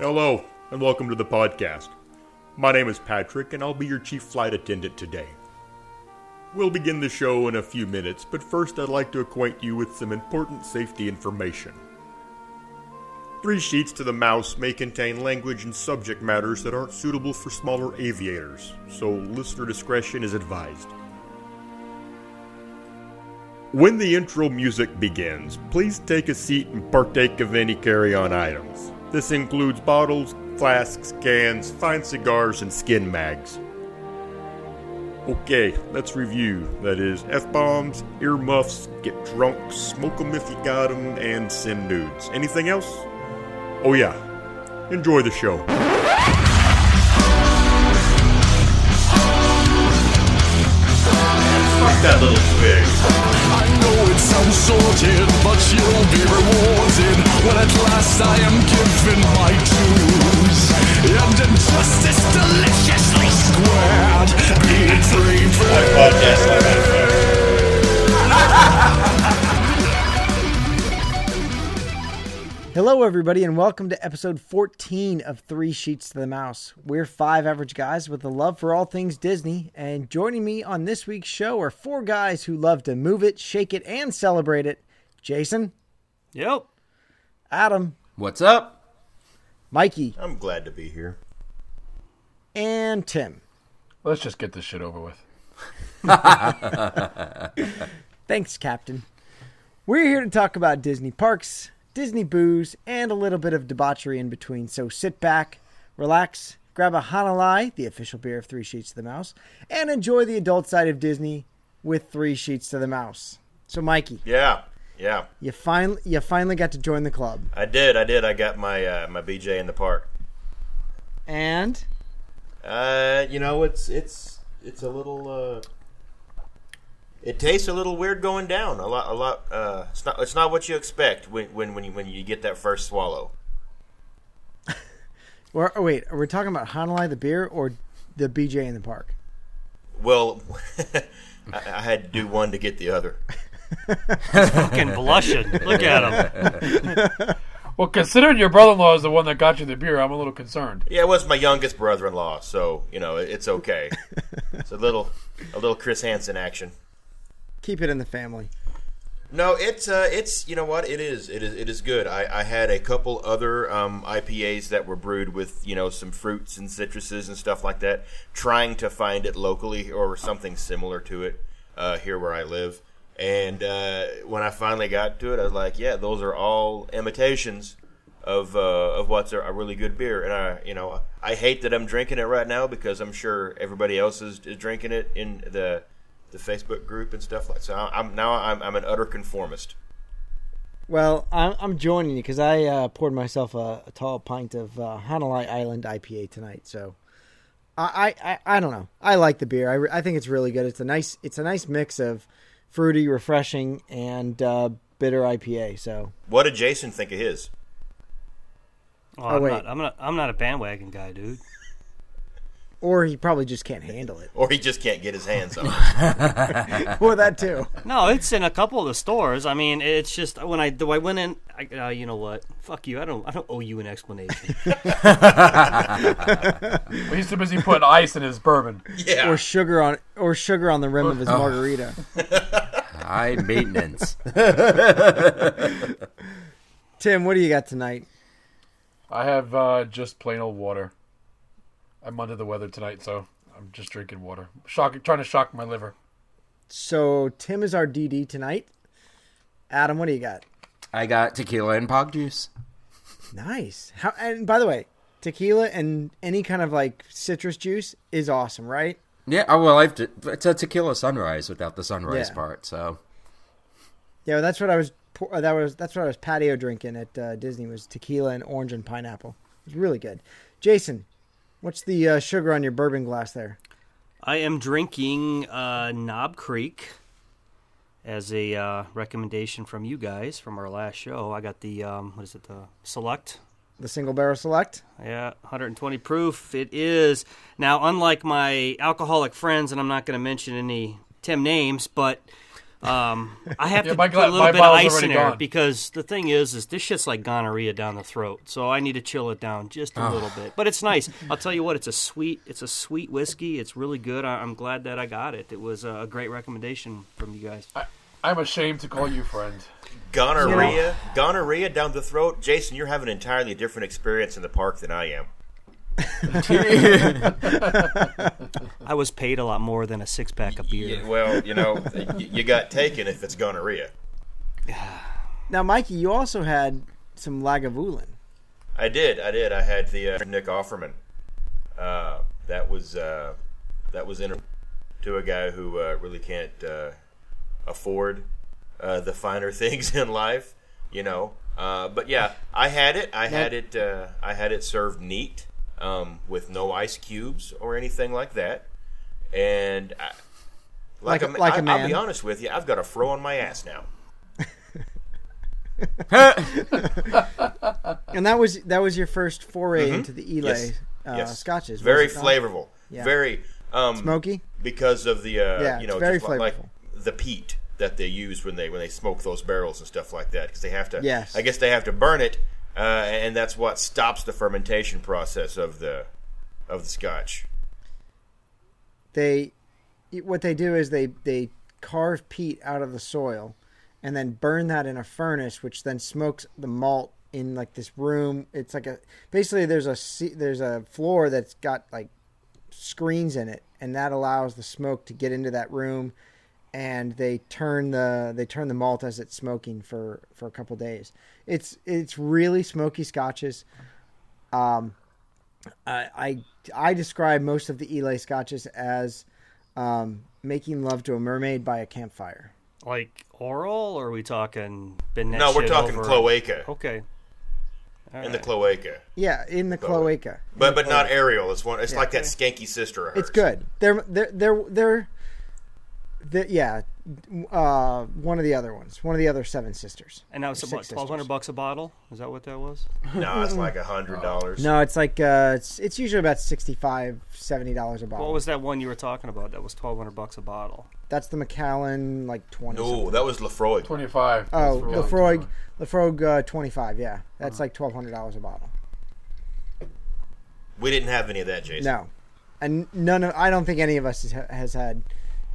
Hello, and welcome to the podcast. My name is Patrick, and I'll be your chief flight attendant today. We'll begin the show in a few minutes, but first I'd like to acquaint you with some important safety information. Three Sheets to the Mouse may contain language and subject matters that aren't suitable for smaller aviators, so listener discretion is advised. When the intro music begins, please take a seat and partake of any carry on items. This includes bottles, flasks, cans, fine cigars, and skin mags. Okay, let's review. That is F bombs, earmuffs, get drunk, smoke 'em if you got 'em, and send nudes. Anything else? Oh, yeah. Enjoy the show. Fuck that little twig. It sounds sorted, but you'll be rewarded when at last I am given my dues. And injustice deliciously squared, be it free Hello, everybody, and welcome to episode 14 of Three Sheets to the Mouse. We're five average guys with a love for all things Disney, and joining me on this week's show are four guys who love to move it, shake it, and celebrate it Jason, Yep. Adam, What's up? Mikey, I'm glad to be here. and Tim. Let's just get this shit over with. Thanks, Captain. We're here to talk about Disney parks, Disney booze, and a little bit of debauchery in between. So sit back, relax, grab a Hanalei, the official beer of Three Sheets to the Mouse, and enjoy the adult side of Disney with Three Sheets to the Mouse. So, Mikey, Yeah, yeah. you finally you finally got to join the club, I did. I did. I got my uh, my BJ in the park. and Uh, you know, it's it's it's a little. Uh, it tastes a little weird going down. A lot, a lot. Uh, it's not. It's not what you expect when when when you when you get that first swallow. or, oh, wait, are we talking about Hanalei the beer or the BJ in the park? Well, I, I had to do one to get the other. Fucking blushing. Look at him. Well, considering your brother-in-law is the one that got you the beer, I'm a little concerned. Yeah, it was my youngest brother-in-law, so you know it's okay. it's a little a little Chris Hansen action. Keep it in the family. No, it's uh, it's you know what it is. It is it is good. I, I had a couple other um, IPAs that were brewed with you know some fruits and citruses and stuff like that. Trying to find it locally or something similar to it uh, here where I live. And uh, when I finally got to it, I was like, yeah, those are all imitations of uh, of what's a, really good beer. And I you know I hate that I'm drinking it right now because I'm sure everybody else is, is drinking it in the the Facebook group and stuff like. So I'm now I'm, I'm an utter conformist. Well, I'm, I'm joining you because I uh, poured myself a, a tall pint of uh, Hanalei Island IPA tonight. So I, I, I, I don't know. I like the beer. I, re- I think it's really good. It's a nice it's a nice mix of fruity, refreshing, and uh, bitter IPA. So What did Jason think of his? Oh, I'm, wait. not, I'm not. I'm not a bandwagon guy, dude. Or he probably just can't handle it. Or he just can't get his hands on it. or that too. No, it's in a couple of the stores. I mean, it's just when I do I went in. I, uh, you know what? Fuck you. I don't. I don't owe you an explanation. Well, he's too busy putting ice in his bourbon. Yeah. Or sugar on or sugar on the rim of his margarita. High maintenance. Tim, what do you got tonight? I have uh, just plain old water. I'm under the weather tonight, so I'm just drinking water. Shock, trying to shock my liver. So Tim is our DD tonight. Adam, what do you got? I got tequila and pog juice. Nice. How and by the way, tequila and any kind of like citrus juice is awesome, right? Yeah, oh, well, I've t- it's a tequila sunrise without the sunrise Yeah. part. So Yeah, that's what I was. uh, That was that's what I was patio drinking at uh, Disney was tequila and orange and pineapple. It was really good. Jason, what's the uh, sugar on your bourbon glass there? I am drinking uh, Knob Creek as a uh, recommendation from you guys from our last show. I got the um, what is it? The Select The single barrel select. Yeah, 120 proof. It is. Now, unlike my alcoholic friends, and I'm not going to mention any Tim names, but Um, I have Yeah, to my put gla- a little bit of ice in there because the thing is, is this shit's like gonorrhea down the throat. So I need to chill it down just a little bit. But it's nice. I'll tell you what, it's a sweet, it's a sweet whiskey. It's really good. I, I'm glad that I got it. It was a great recommendation from you guys. I, I'm ashamed to call you friend. Gonorrhea, gonorrhea down the throat. Jason, you're having an entirely different experience in the park than I am. I was paid a lot more than a six pack of beer. Yeah, well, you know, you got taken if it's gonorrhea. Now, Mikey, you also had some Lagavulin. I did, I did. I had the uh, Nick Offerman. Uh, that was uh, that was in to a guy who uh, really can't uh, afford uh, the finer things in life, you know. Uh, but yeah, I had it. I had it. Uh, I had it served neat, um, with no ice cubes or anything like that. And I, Like like, a- a, like a I, man. I'll be honest with you, I've got a fro on my ass now. And that was that was your first foray into the Islay Mm-hmm. Yes. uh, Yes. scotches. Very flavorful. Yeah. Very um, Smoky? because of the uh, Yeah, you know very just like flavorful. the peat that they use when they when they smoke those barrels and stuff like that because they have to. Yes. I guess they have to burn it, uh, and that's what stops the fermentation process of the of the scotch. They what they do is they they carve peat out of the soil and then burn that in a furnace which then smokes the malt in like this room it's like a basically there's a there's a floor that's got like screens in it and that allows the smoke to get into that room and they turn the they turn the malt as it's smoking for for a couple days it's it's really smoky scotches um I, I I describe most of the Islay scotches as um, making love to a mermaid by a campfire. Like oral, or are we talking? Been no, we're talking over- cloaca Okay. All in the cloaca, Yeah, in the cloaca. but but not aerial. It's one. It's Yeah. like that skanky sister of hers. It's good. They're they're they're they're, they're yeah. Uh, one of the other ones. One of the other seven sisters. And that was Six about twelve hundred bucks a bottle. Is that what that was? No, it's like a hundred dollars. No, it's like uh, it's it's usually about 65 70 dollars a bottle. What was that one you were talking about? That was twelve hundred bucks a bottle. That's the Macallan like twenty. No, something. that was Laphroaig. Twenty five. Oh, Laphroaig, Laphroaig uh, twenty five. Yeah, that's like twelve hundred dollars a bottle. We didn't have any of that, Jason. No, and none of I don't think any of us has, has had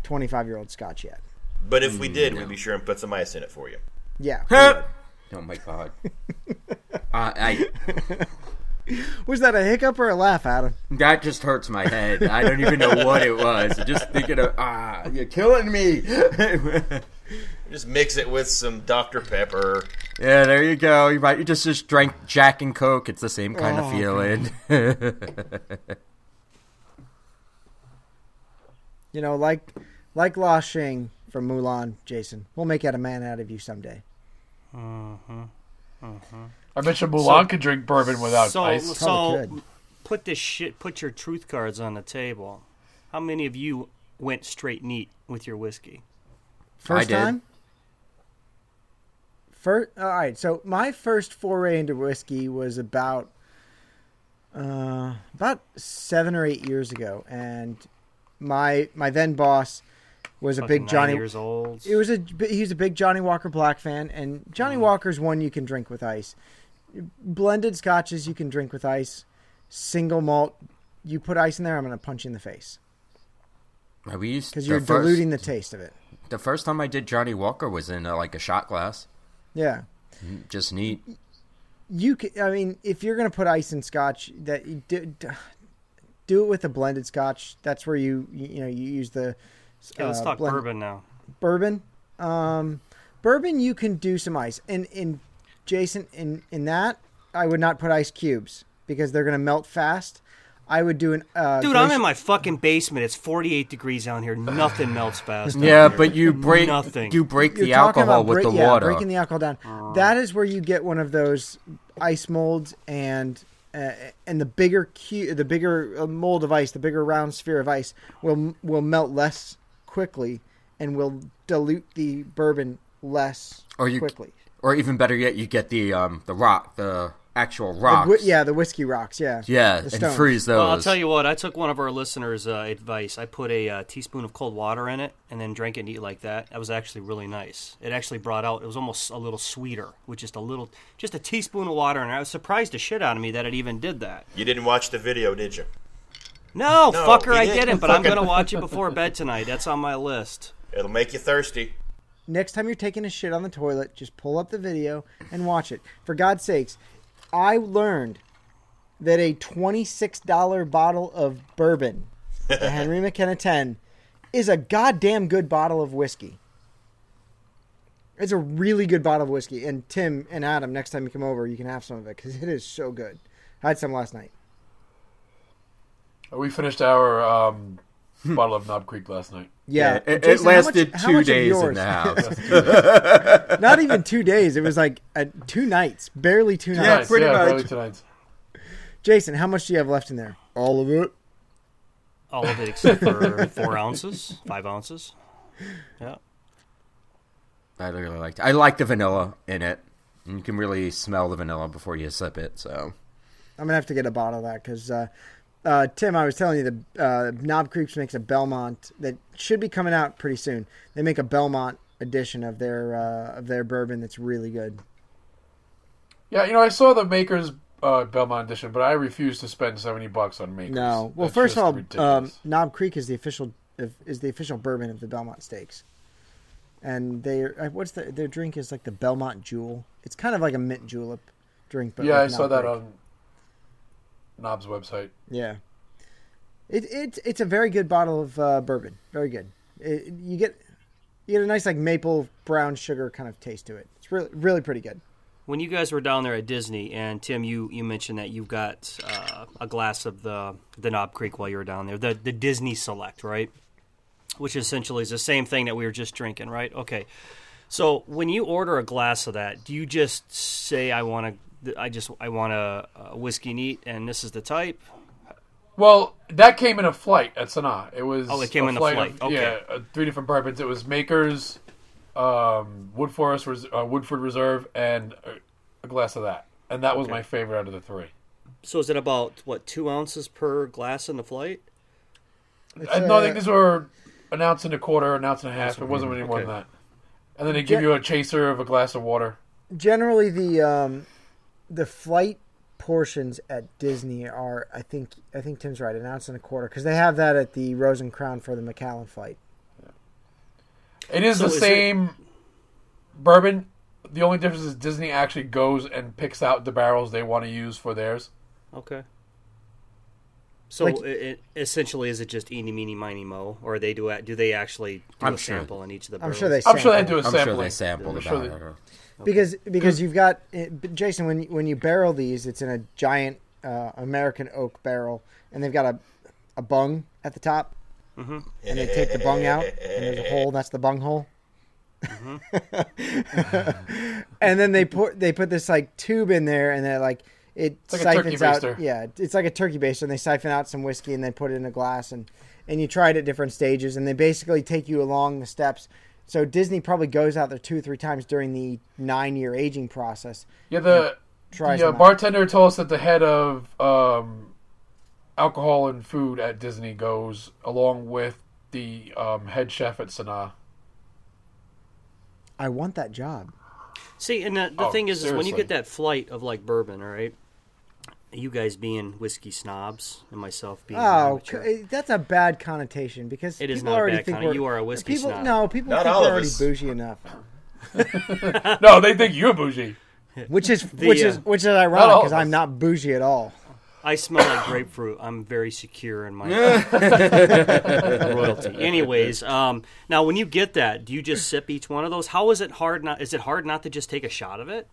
twenty five year old Scotch yet. But if we did, we'd be sure and put some ice in it for you. Yeah. Oh my god. uh, I Was that a hiccup or a laugh, Adam? that just hurts my head. I don't even know what it was. Just thinking of ah, you're killing me. Just mix it with some Dr. Pepper. yeah, there you go. You might you just just drank Jack and Coke. It's the same kind Oh, of feeling. You know, like like Li Shang from Mulan, Jason. We'll make out a man out of you someday. I mentioned Mulan could drink bourbon without so, ice. so could. put this shit. Put your truth cards on the table. How many of you went straight neat with your whiskey? First did. time. First, all right. So my first foray into whiskey was about uh, about seven or eight years ago, and my my then boss was a big nine Johnny. years old. It was a he was a big Johnnie Walker Black fan, and Johnnie Walker's one you can drink with ice. Blended scotches you can drink with ice. Single malt, you put ice in there, I'm gonna punch you in the face we used because you're first- diluting the taste of it. The first time I did Johnnie Walker was in uh, like a shot glass. Yeah. Just neat. you can, I mean, if you're gonna put ice in scotch, that you do, do it with a blended scotch. That's where you you, you know you use the. Okay, let's uh, talk blend- bourbon now. Bourbon, um, bourbon. You can do some ice, and in Jason, in in that, I would not put ice cubes because they're gonna melt fast. I would do an. Uh, Dude, I'm in my fucking basement. It's 48 degrees down here. Nothing melts fast. Yeah, here. but you break Nothing. you break You're the alcohol about with break- the yeah, water. breaking the alcohol down. That is where you get one of those ice molds and uh, and the bigger cu- the bigger uh, mold of ice, the bigger round sphere of ice will will melt less quickly and will dilute the bourbon less Or you- quickly. or even better yet, you get the um the rock the actual rocks. whi- yeah, the whiskey rocks. Yeah. Yeah, and freeze those. Well, I'll tell you what. I took one of our listeners' uh, advice. I put a uh, teaspoon of cold water in it, and then drank it neat like that. That was actually really nice. It actually brought out. It was almost a little sweeter with just a little, just a teaspoon of water, and I was surprised the shit out of me that it even did that. You didn't watch the video, did you? No, No, fucker, I didn't. didn't. But I'm gonna watch it before bed tonight. That's on my list. It'll make you thirsty. Next time you're taking a shit on the toilet, just pull up the video and watch it. For God's sakes, I learned that a $26 bottle of bourbon, the Henry McKenna 10, is a goddamn good bottle of whiskey. It's a really good bottle of whiskey. And Tim and Adam, next time you come over, you can have some of it because it is so good. I had some last night. We finished our um, bottle of Knob Creek last night. Yeah, it, it Jason, how much- lasted how two much days in yours- the house. Not even two days. It was like uh, two nights, barely two nights. Yeah, pretty yeah, much. barely tonight. Jason, how much do you have left in there? All of it. All of it except for four ounces, five ounces. Yeah. I really liked. I like the vanilla in it. And you can really smell the vanilla before you sip it. So I'm gonna have to get a bottle of that because uh, uh, Tim, I was telling you the uh, Knob Creeks makes a Belmont that should be coming out pretty soon. They make a Belmont edition of their uh, of their bourbon that's really good. Yeah, you know, I saw the Makers uh, Belmont edition, but I refuse to spend seventy bucks on Makers. No, well, That's first of all, um. Knob Creek is the official is the official bourbon of the Belmont Stakes, and they uh, what's the, their drink is like the Belmont Jewel. It's kind of like a mint julep drink, but yeah, I with saw Knob that Creek. on Knob's website. Yeah, it, it it's a very good bottle of uh, bourbon. Very good. It, you get you get a nice like maple brown sugar kind of taste to it. It's really really pretty good. When you guys were down there at Disney, and Tim, you, you mentioned that you got uh, a glass of the the Knob Creek while you were down there, the the Disney Select, right? Which essentially is the same thing that we were just drinking, right? Okay. So when you order a glass of that, do you just say, "I want to, I just, I want a, a whiskey neat, and this is the type"? Well, that came in a flight at Sanaa. It was Oh, it came a in the of- flight. Okay. Yeah, uh, three different bourbons. It was Makers, um, Wood Forest, Res- uh, Woodford Reserve, and a, a glass of that. And that was my favorite out of the three. So is it about what two ounces per glass in the flight? I, no, I think uh, these were an ounce and a quarter, an ounce and a half. It wasn't any more than that. And then they give Ja- you a chaser of a glass of water. generally the um, the flight portions at Disney are I think I think Tim's right an ounce and a quarter because they have that at the Rose and Crown for the Macallan flight. It is So the is it- same bourbon. The only difference is Disney actually goes and picks out the barrels they want to use for theirs. Okay. So Like- it, it, essentially, is it just eeny, meeny, miny, mo, or they do do they actually do I'm a sure. sample in each of the? I'm sure they. I'm sure they sample. do a I'm sure they sampled I'm the sure because because you've got uh, Jason when when you barrel these, it's in a giant uh, American oak barrel, and they've got a a bung at the top, Mm-hmm. and they take the bung out, and there's a hole. That's the bung hole. Mm-hmm. and then they put they put this like tube in there, and they like it like siphons out. baster. Yeah, it's like a turkey baster, and they siphon out some whiskey and they put it in a glass, and and you try it at different stages, and they basically take you along the steps. So Disney probably goes out there two or three times during the nine year aging process. Yeah, the, Tries the uh, bartender told us that the head of um, alcohol and food at Disney goes along with the um, head chef at Sanaa. I want that job. See, and the, the Oh, thing is, is when you get that flight of like bourbon, all right. You guys being whiskey snobs and myself being Oh, c- that's a bad connotation because It is people not a already bad think conno- you are a whiskey people, snob. No, people Not think we're already us. bougie enough, No, they think you're bougie. which is which uh, is which is ironic because I'm not bougie at all. I smell like grapefruit. I'm very secure in my royalty. Anyways, um, now when you get that, do you just sip each one of those? How is it hard not? Is it hard not to just take a shot of it?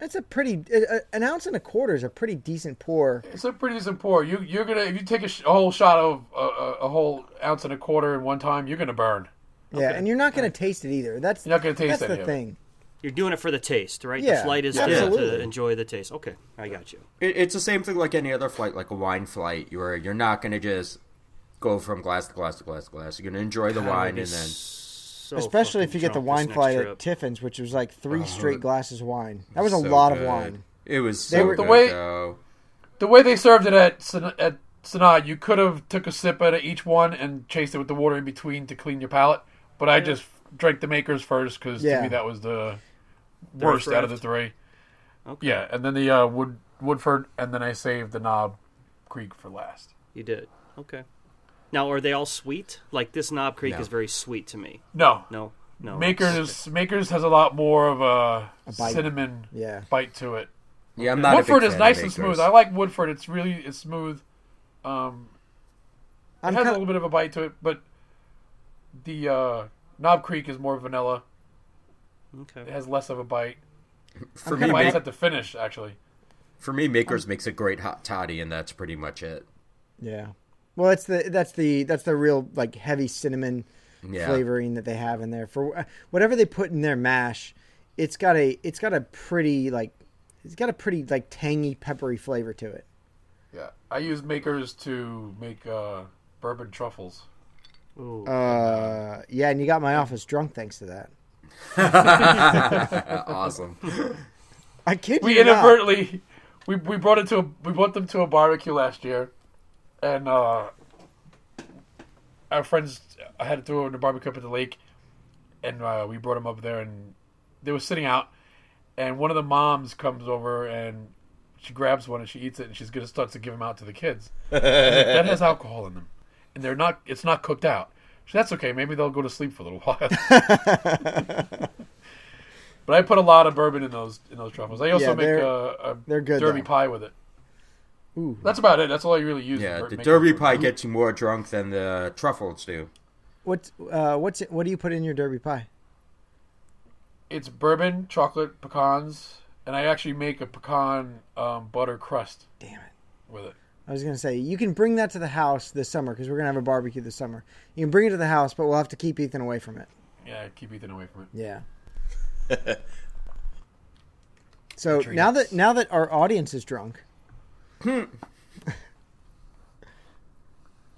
It's a pretty a- a- an ounce and a quarter is a pretty decent pour. It's a pretty decent pour. You you're gonna if you take a, sh- a whole shot of a, a, a whole ounce and a quarter in one time, you're gonna burn. Yeah, and you're not going to taste it either. That's You're not gonna taste that's the thing. You're doing it for the taste, right? Yeah, the flight is to, to enjoy the taste. Okay, I got you. It, it's the same thing like any other flight, like a wine flight. You're you're not going to just go from glass to glass to glass to glass. You're going to enjoy the God, wine and then. so Especially if you get the wine next flight trip. at Tiffin's, which was like three straight glasses of wine. That was a so lot of wine. It was They so were- The way- though. The way they served it at San- at Sanaa, you could have took a sip out of each one and chased it with the water in between to clean your palate. But I just drank the makers first because Yeah. to me that was the worst out of the three. Okay. Yeah, and then the uh, Wood Woodford, and then I saved the Knob Creek for last. You did. Okay. Now, are they all sweet? Like this Knob Creek No. is very sweet to me. No, No, no. Makers Makers has a lot more of a, bite. cinnamon Yeah. bite to it. Yeah, I'm not. Woodford a big is fan nice of and Makers. smooth. I like Woodford. It's really it's smooth. Um, it I'm has a kind little bit of a bite to it, but the uh, Knob Creek is more vanilla. It Okay. has less of a bite. For It me, bites Make- at the finish, actually. for me, Makers makes a great hot toddy, and that's pretty much it. Yeah. Well, that's the that's the that's the real like heavy cinnamon Yeah. flavoring that they have in there for whatever they put in their mash. It's got a it's got a pretty like it's got a pretty like tangy peppery flavor to it. Yeah, I use Makers to make uh, bourbon truffles. Ooh. Uh, yeah, and you got my office drunk thanks to that. awesome. I kid We you not. inadvertently we we brought it to a, we brought them to a barbecue last year, and uh, our friends I had to throw in the barbecue up at the lake, and uh, we brought them up there, and they were sitting out, and one of the moms comes over and she grabs one and she eats it, and she's gonna start to give them out to the kids. Like, that has alcohol in them, and they're not. It's not cooked out. She said, That's okay. Maybe they'll go to sleep for a little while. but I put a lot of bourbon in those in those truffles. I also Yeah, make a, a they're good, derby though. pie with it. Ooh. That's about it. That's all I really use. Yeah, the Derby bourbon. pie gets you more drunk than the truffles do. What uh what's it, what do you put in your derby pie? It's bourbon, chocolate, pecans, and I actually make a pecan um, butter crust Damn it. with it. I was gonna say you can bring that to the house this summer because we're gonna have a barbecue this summer. You can bring it to the house, but we'll have to keep Ethan away from it. Yeah, keep Ethan away from it. Yeah. so now that now that our audience is drunk,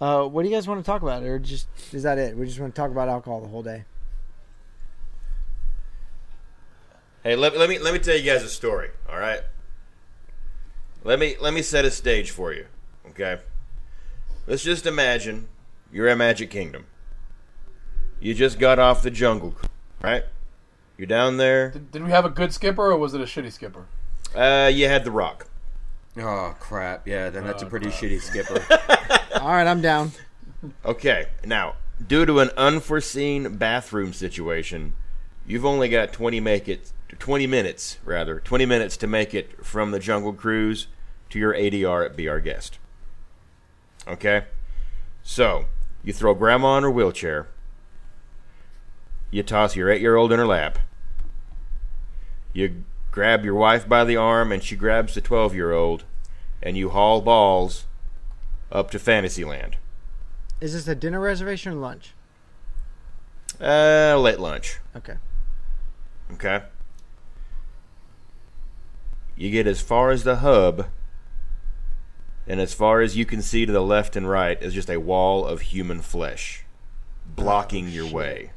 uh, what do you guys want to talk about, or just is that it? We just want to talk about alcohol the whole day. Hey, let, let me let me tell you guys a story. All right. Let me let me set a stage for you. Okay. Let's just imagine you're at Magic Kingdom. You just got off the jungle, right? You're down there. Did, did we have a good skipper or was it a shitty skipper? Uh, you had the Rock. Oh crap! Yeah, then that's a Oh, pretty crap. shitty skipper. All right, I'm down. Okay, now due to an unforeseen bathroom situation, you've only got twenty make it twenty minutes rather twenty minutes to make it from the Jungle Cruise to your ADR at Be Our Guest. Okay, so you throw Grandma in her wheelchair. You toss your eight-year-old in her lap. You grab your wife by the arm, and she grabs the twelve-year-old, and you haul balls up to Fantasyland. Is this a dinner reservation or lunch? Uh, late lunch. Okay. Okay. You get as far as the hub, and as far as you can see to the left and right is just a wall of human flesh blocking your way.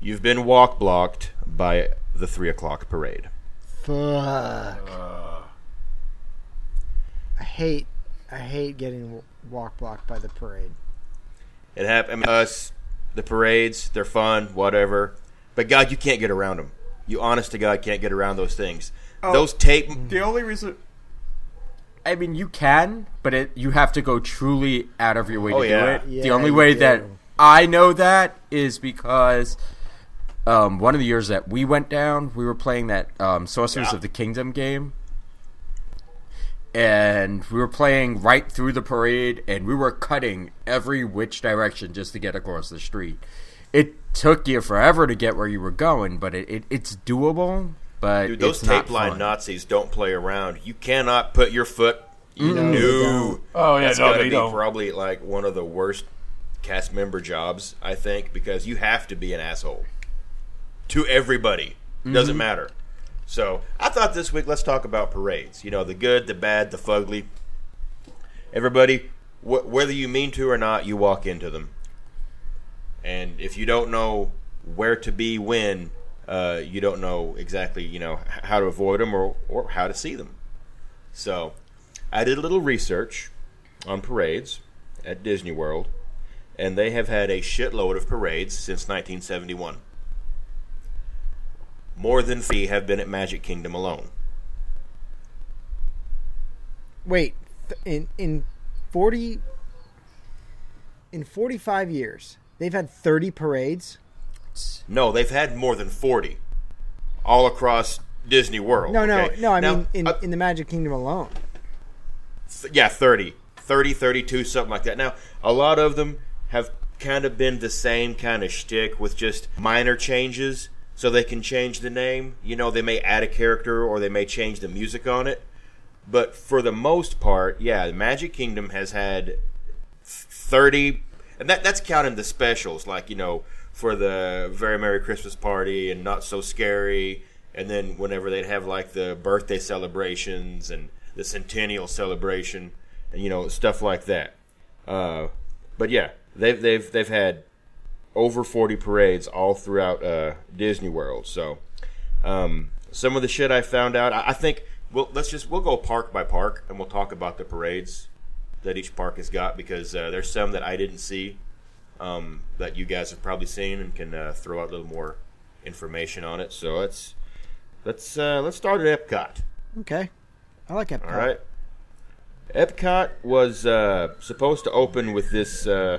You've been walk blocked by the three o'clock parade. Fuck. I hate I hate getting w- walk blocked by the parade. It happened. Us, the parades, they're fun, whatever. But God, you can't get around them. You, honest to God, can't get around those things. Those tape. the only reason, I mean, you can, but it you have to go truly out of your way Oh, to yeah. do it. Yeah, the only way do. that I know that is because um, one of the years that we went down, we were playing that um, Sorcerers Yeah. of the Kingdom game. And we were playing right through the parade, and we were cutting every which direction just to get across the street. It took you forever to get where you were going, but it, it it's doable. But Dude, those it's not tape line fun. Nazis don't play around. You cannot put your foot. You No, they no. don't. Oh yeah, That's no, gotta they be don't. probably like one of the worst cast member jobs, I think, because you have to be an asshole to everybody. Mm-hmm. Doesn't matter. So I thought this week let's talk about parades. You know, the good, the bad, the fugly. Everybody, wh- whether you mean to or not, you walk into them, and if you don't know where to be when, uh, you don't know exactly you know how to avoid them or or how to see them. So, I did a little research on parades at Disney World, and they have had a shitload of parades since 1971. More than three have been at Magic Kingdom alone. Wait, in in forty in forty five years, they've had thirty parades. No, they've had more than 40 all across Disney World. No, no, okay? no. I Now, mean, in uh, in the Magic Kingdom alone. th- yeah, 30. 30, 32, something like that. Now, a lot of them have kind of been the same kind of shtick with just minor changes so they can change the name. You know, they may add a character or they may change the music on it. But for the most part, yeah, Magic Kingdom has had 30 and that that's counting the specials like you know for the very merry christmas party and not so scary and then whenever they'd have like the birthday celebrations and the centennial celebration and you know stuff like that uh, but yeah they've they've they've had over 40 parades all throughout uh, disney world so um, some of the shit i found out i, I think well let's just we'll go park by park and we'll talk about the parades that each park has got because uh, there's some that I didn't see um, that you guys have probably seen and can uh, throw out a little more information on it. So let's let's uh, let's start at Epcot. Okay, I like Epcot. All right. Epcot was uh, supposed to open with this uh,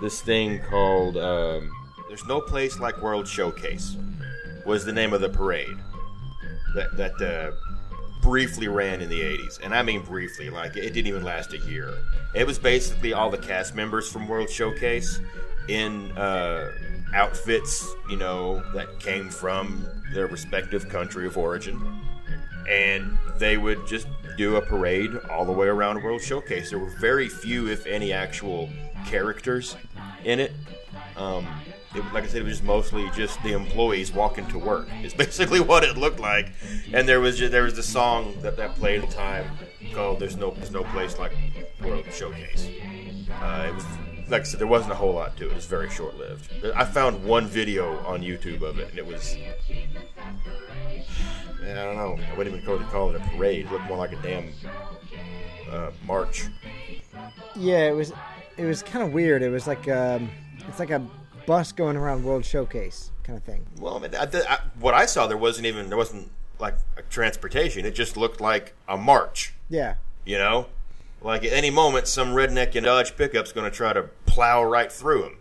this thing called um, "There's No Place Like World Showcase." Was the name of the parade that that uh, briefly ran in the '80s, and I mean briefly, like it didn't even last a year. It was basically all the cast members from World Showcase in uh, outfits, you know, that came from their respective country of origin and they would just do a parade all the way around World Showcase. There were very few, if any, actual characters in it. Um, it like I said, it was just mostly just the employees walking to work. It's basically what it looked like. And there was just, there was the song that that played at the time called "There's No There's No Place Like World Showcase." Uh, it was like I said, there wasn't a whole lot to it. It was very short lived. I found one video on YouTube of it, and it was Man, I don't know. I wouldn't even call it, call it a parade. It looked more like a damn uh, march. Yeah, it was it was kind of weird. It was like um, it's like a bus going around World Showcase kind of thing. Well, I mean, I, I, what I saw, there wasn't even there wasn't like a transportation. It just looked like a march. Yeah, You know, like at any moment, some redneck in a Dodge pickup's going to try to plow right through him.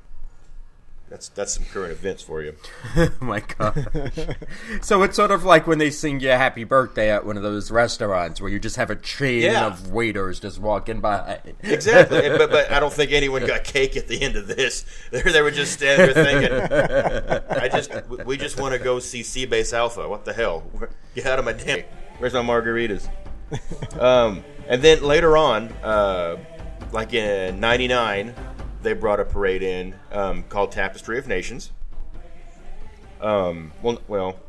That's that's some current events for you. oh my god. so it's sort of like when they sing you happy birthday at one of those restaurants where you just have a chain Yeah. of waiters just walking by. Exactly, but, but I don't think anyone got cake at the end of this. They, they were just standing there thinking, "I just, we just want to go see Seabase Alpha. What the hell? Get out of my damn! Where's my margaritas?" Um, and then later on, uh, like in '99, they brought a parade in um, called Tapestry of Nations. Um, well, well,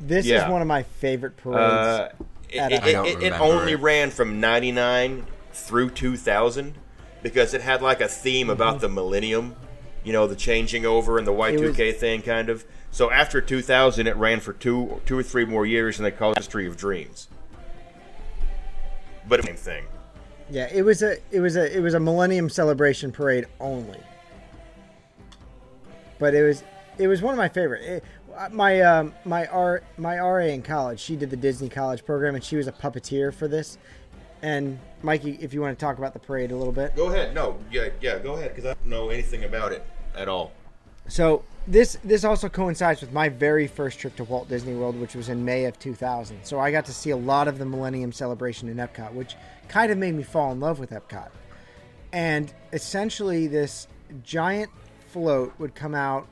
this Yeah. is one of my favorite parades. uh, it, it, don't it- it only ran from 99 through 2000 because it had like a theme about the millennium, you know, the changing over and the Y2K thing kind of. So after 2000 it ran for two two or three more years and they called it History of Dreams. But same thing. Yeah, it was a it was a it was a Millennium Celebration parade only. But it was it was one of my favorite. It, my um, my R my RA in college, she did the Disney College program, and she was a puppeteer for this. And Mikey, if you want to talk about the parade a little bit. Go ahead. No, yeah, yeah, go ahead cuz I don't know anything about it at all. So this this also coincides with my very first trip to Walt Disney World, which was in May of 2000. So I got to see a lot of the Millennium Celebration in Epcot, which kind of made me fall in love with Epcot. And essentially, this giant float would come out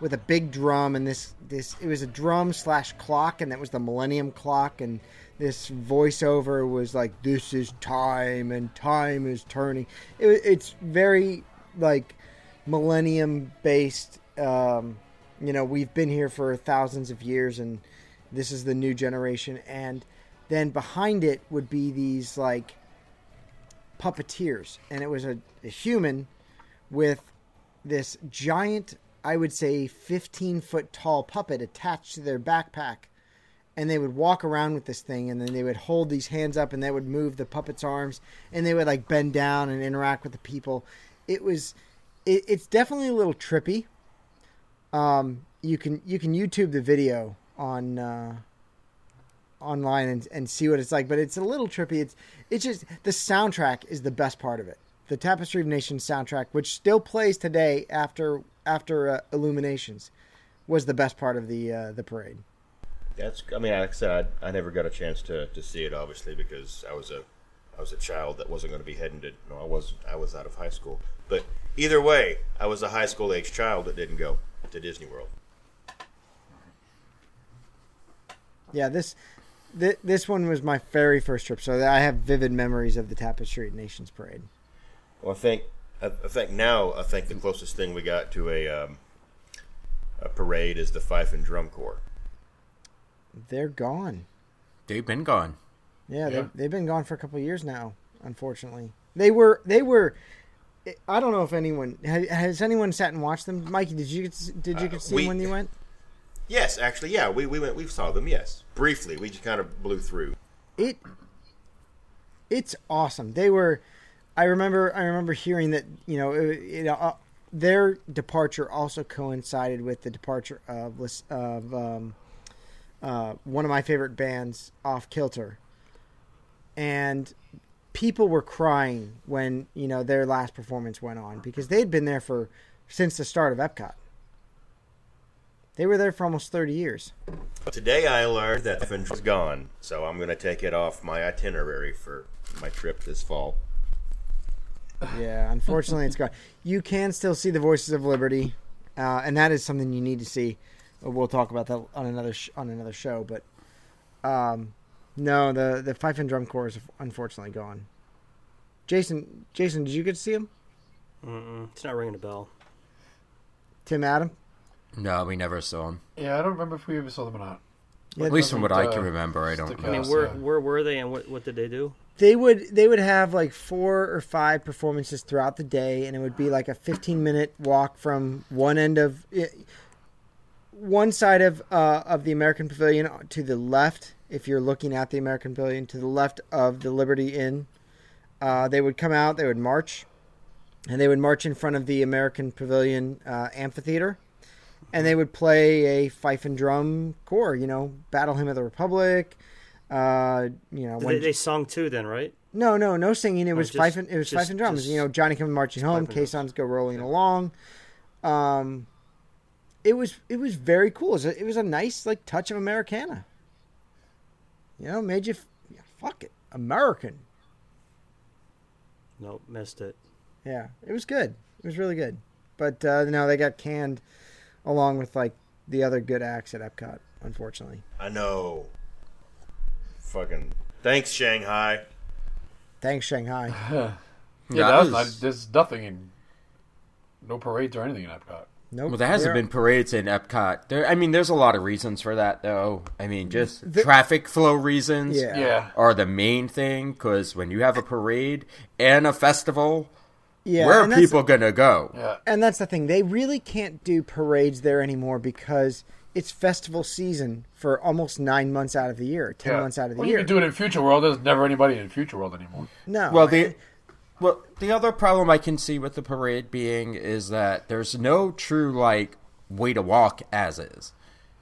with a big drum, and this this it was a drum slash clock, and that was the Millennium Clock, and this voiceover was like, "This is time, and time is turning." It, it's very like millennium based um, you know we've been here for thousands of years and this is the new generation and then behind it would be these like puppeteers and it was a, a human with this giant I would say, 15 foot tall puppet attached to their backpack. And they would walk around with this thing, and then they would hold these hands up, and they would move the puppet's arms, and they would like bend down and interact with the people. It was, it, it's definitely a little trippy. Um, you can you can YouTube the video on uh, online and, and see what it's like, but it's a little trippy. It's it's just the soundtrack is the best part of it. The Tapestry of Nations soundtrack, which still plays today after after uh, Illuminations, was the best part of the uh, the parade. That's. I mean, like I said, I, I never got a chance to, to see it, obviously, because I was a I was a child that wasn't going to be heading to. No, I was. I was out of high school. But either way, I was a high school age child that didn't go to Disney World. Yeah, this th- this one was my very first trip, so I have vivid memories of the Tapestry of Nations parade. Well, I think I, I think now I think the closest thing we got to a um, a parade is the fife and drum corps. They're gone. They've been gone. Yeah, Yeah. They've, they've been gone for a couple of years now. Unfortunately, they were they were. I don't know if anyone has, anyone sat and watched them. Mikey, did you get, did you Uh, get to see we- them when you went? Yes, actually, yeah, we, we went we saw them. Yes, briefly, we just kind of blew through. It it's awesome. They were. I remember. I remember hearing that you know it, it, uh, their departure also coincided with the departure of of um, uh, one of my favorite bands, Off Kilter, and people were crying when you know their last performance went on because they'd been there for since the start of Epcot. They were there for almost thirty years. Today I learned that and drum's gone, so I'm going to take it off my itinerary for my trip this fall. Yeah, unfortunately, it's gone. You can still see the Voices of Liberty, uh, and that is something you need to see. We'll talk about that on another sh- on another show. But um, no, the the fife and drum corps is unfortunately gone. Jason, Jason, did you get to see him? Mm-mm, it's not ringing a bell. Tim Adam? No, we never saw him. Yeah, I don't remember if we ever saw them or not. Yeah, At least from what I can uh, remember, I don't stick know. I mean, where yeah. where were they and what what did they do? they would they would have like four or five performances throughout the day and it would be like a 15 minute walk from one end of eh, one side of uh, of the American Pavilion to the left if you're looking at the American Pavilion to the left of the Liberty Inn uh, they would come out they would march and they would march in front of the American Pavilion uh, amphitheater and they would play a fife and drum corps you know Battle Hymn of the Republic uh, you know They, they sung too, then, right? no, no, no singing. It was just- fife and it was just- fife and drums. just you know, Johnny coming marching home, fife and drums. caissons go rolling along. Um, it was it was very cool. It was a, it was a nice like touch of Americana. You know, made you f- yeah, fuck it American. Nope, missed it. Yeah, it was good. It was really good. But uh, no, they got canned along with like the other good acts at Epcot. Unfortunately, I know. Fucking thanks, Shanghai. thanks Shanghai. Yeah, That that was was- not, there's nothing in, no parades or anything in Epcot. Nope. Well, there hasn't They're- been parades in Epcot. There, I mean, there's a lot of reasons for that, though. I mean, just The- traffic flow reasons Yeah. Yeah, are the main thing. Because when you have a parade and a festival, Yeah, where are and that's- people gonna go? yeah. And that's the thing. They really can't do parades there anymore because it's festival season for almost nine months out of the year, ten yeah. months out of the well, year. You can do it in Future World. There's never anybody in Future World anymore. no. Well, the well, the other problem I can see with the parade being is that there's no true like way to walk as is.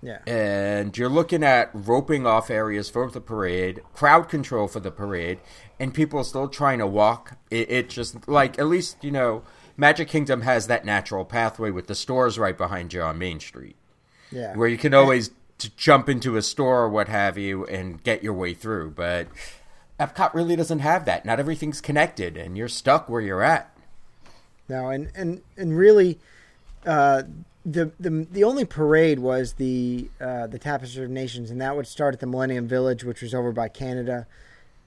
yeah. and you're looking at roping off areas for the parade, crowd control for the parade, and people still trying to walk. It, it just like at least you know Magic Kingdom has that natural pathway with the stores right behind you on Main Street, yeah. where you can always t- jump into a store or what have you and get your way through. But Epcot really doesn't have that. Not everything's connected, and you're stuck where you're at. No, and and and really, uh, the the the only parade was the uh, the Tapestry of Nations, and that would start at the Millennium Village, which was over by Canada,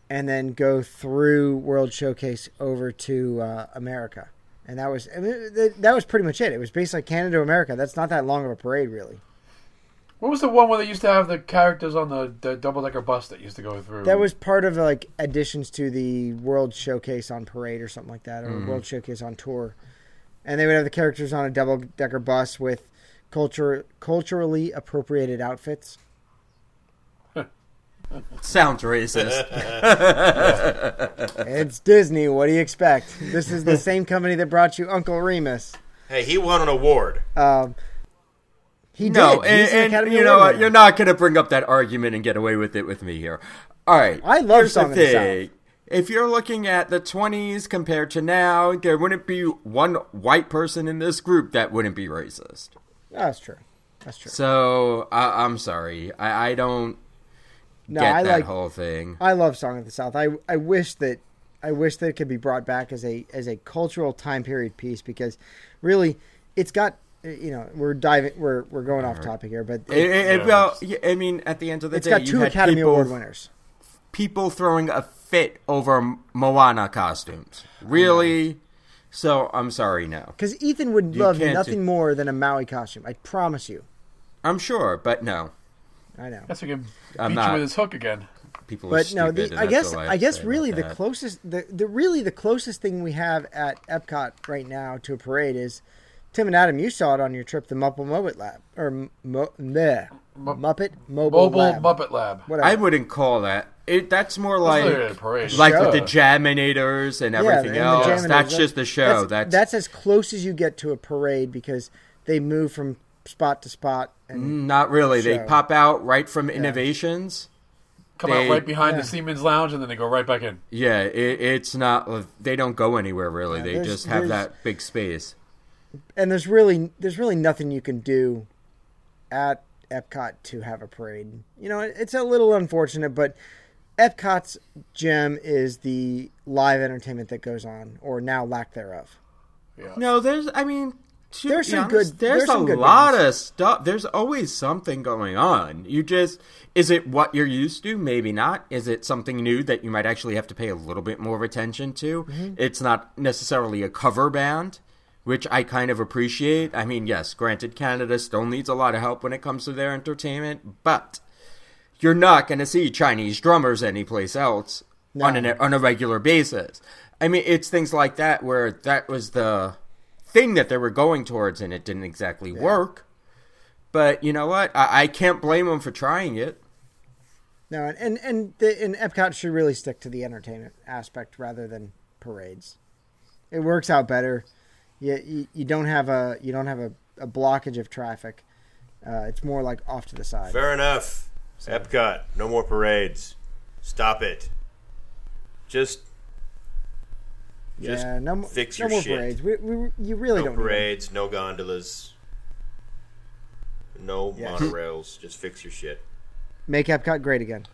and then go through World Showcase over to uh, America, and that was that, that was pretty much it. It was basically Canada to America. That's not that long of a parade, really. What was the one where they used to have the characters on the, the double decker bus that used to go through? That was part of like additions to the World Showcase on Parade or something like that, or World Showcase on Tour. and they would have the characters on a double decker bus with culture culturally appropriated outfits. Sounds racist. It's Disney. What do you expect? This is the same company that brought you Uncle Remus. Hey, he won an award. Um, he no, did. He's an and, and you know what? winner. You're not going to bring up that argument and get away with it with me here. All right. I love here's Song the of the thing. If you're looking at the 20s compared to now, there wouldn't be one white person in this group that wouldn't be racist. That's true. That's true. So I, I'm sorry. I, I don't No, get I that like. whole thing. I love Song of the South. I I wish that I wish that it could be brought back as a as a cultural time period piece because really it's got you know we're diving we're we're going off topic here but It- it- it- well, I mean, at the end of the it's day, got two had Academy people, Award winners. people throwing a fit over Moana costumes. Really? So I'm sorry. No, Because Ethan would You love nothing do- more than a Maui costume. I promise you. I'm sure, but no. I know. Guess we can I'm beat not. you with his hook again. People are But no, the, I guess I guess really the that. closest the, the really the closest thing we have at Epcot right now to a parade is Tim and Adam. You saw it on your trip, the Muppet Muppet Lab or Mo, bleh, Muppet Mobile, Mobile Lab. Muppet Lab. Whatever. I wouldn't call that. It that's more like literally a parade. like Show. with the Jaminators and everything and else. Jaminators, That's just the show. That's, That's, that's as close as you get to a parade because they move from spot to spot. And mm, not really. They pop out right from Innoventions. Come They- out right behind Yeah. the Siemens Lounge, and then they go right back in. Yeah, it, it's not. They don't go anywhere really. Yeah, they just have that big space. And there's really there's really nothing you can do at Epcot to have a parade. You know, it's a little unfortunate, but Epcot's gem is the live entertainment that goes on, or now lack thereof. Yeah. No, there's. I mean, to There's some honest, good- There's, there's some a good lot ones. of stuff. There's always something going on. You just is it what you're used to? Maybe not. Is it something new that you might actually have to pay a little bit more attention to? Mm-hmm. It's not necessarily a cover band, which I kind of appreciate. I mean, yes, granted, Canada still needs a lot of help when it comes to their entertainment, but you're not going to see Chinese drummers anyplace else on an on a regular basis. I mean, it's things like that where that was the thing that they were going towards, and it didn't exactly work. But you know what? I, I can't blame them for trying it. No, and and and, the, and Epcot should really stick to the entertainment aspect rather than parades. It works out better. You you, you don't have a you don't have a, a blockage of traffic. Uh, it's more like off to the side. Fair enough. Epcot, no more parades. Stop it. Just just yeah, no, mo- fix no your more shit. parades. We, we, you really no don't parades, no gondolas, no Yeah. monorails. Just fix your shit. Make Epcot great again.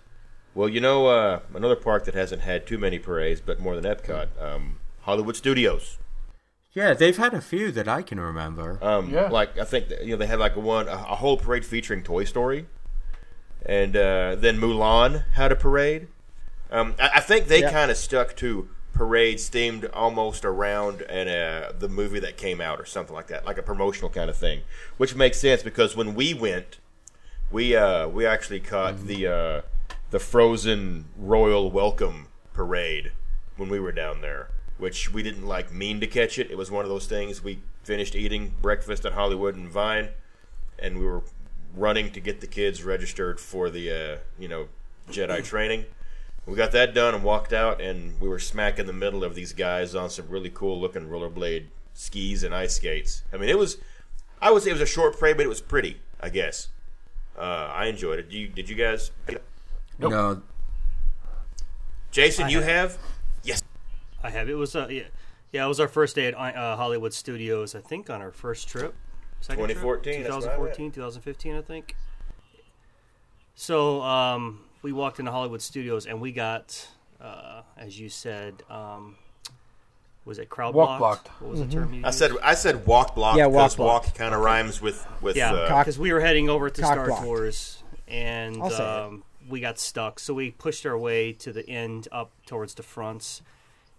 Well, you know, uh, another park that hasn't had too many parades, but more than Epcot, um, Hollywood Studios. Yeah, they've had a few that I can remember. Um, Yeah. Like I think you know they had like a one a, a whole parade featuring Toy Story, and uh, then Mulan had a parade. Um, I, I think they Yeah. kind of stuck to parades themed almost around an, uh, the movie that came out or something like that, like a promotional kind of thing, which makes sense because when we went, we uh, we actually caught the uh, the Frozen Royal Welcome Parade when we were down there, which we didn't like mean to catch it. It was one of those things. We finished eating breakfast at Hollywood and Vine, and we were running to get the kids registered for the uh, you know Jedi training. We got that done and walked out, and we were smack in the middle of these guys on some really cool looking rollerblade skis and ice skates. I mean, it was, I would say it was a short parade, but it was pretty. I guess. Uh, I enjoyed it. Did you, did you guys? Nope. No, Jason, you have? Yes. I have. It was uh, yeah, yeah. It was our first day at uh, Hollywood Studios. I think on our first trip. Second 2014, that's what I 2014, 2015, I think. So um, we walked into Hollywood Studios and we got, uh, as you said, um, was it crowd Walk blocked? blocked. What was the term you I said I said walk block Yeah, walk because block. walk, kind of rhymes with with Yeah, uh, because we were heading over to Cock Star blocked. Tours, and I'll say it. um, we got stuck. So we pushed our way to the end, up towards the fronts,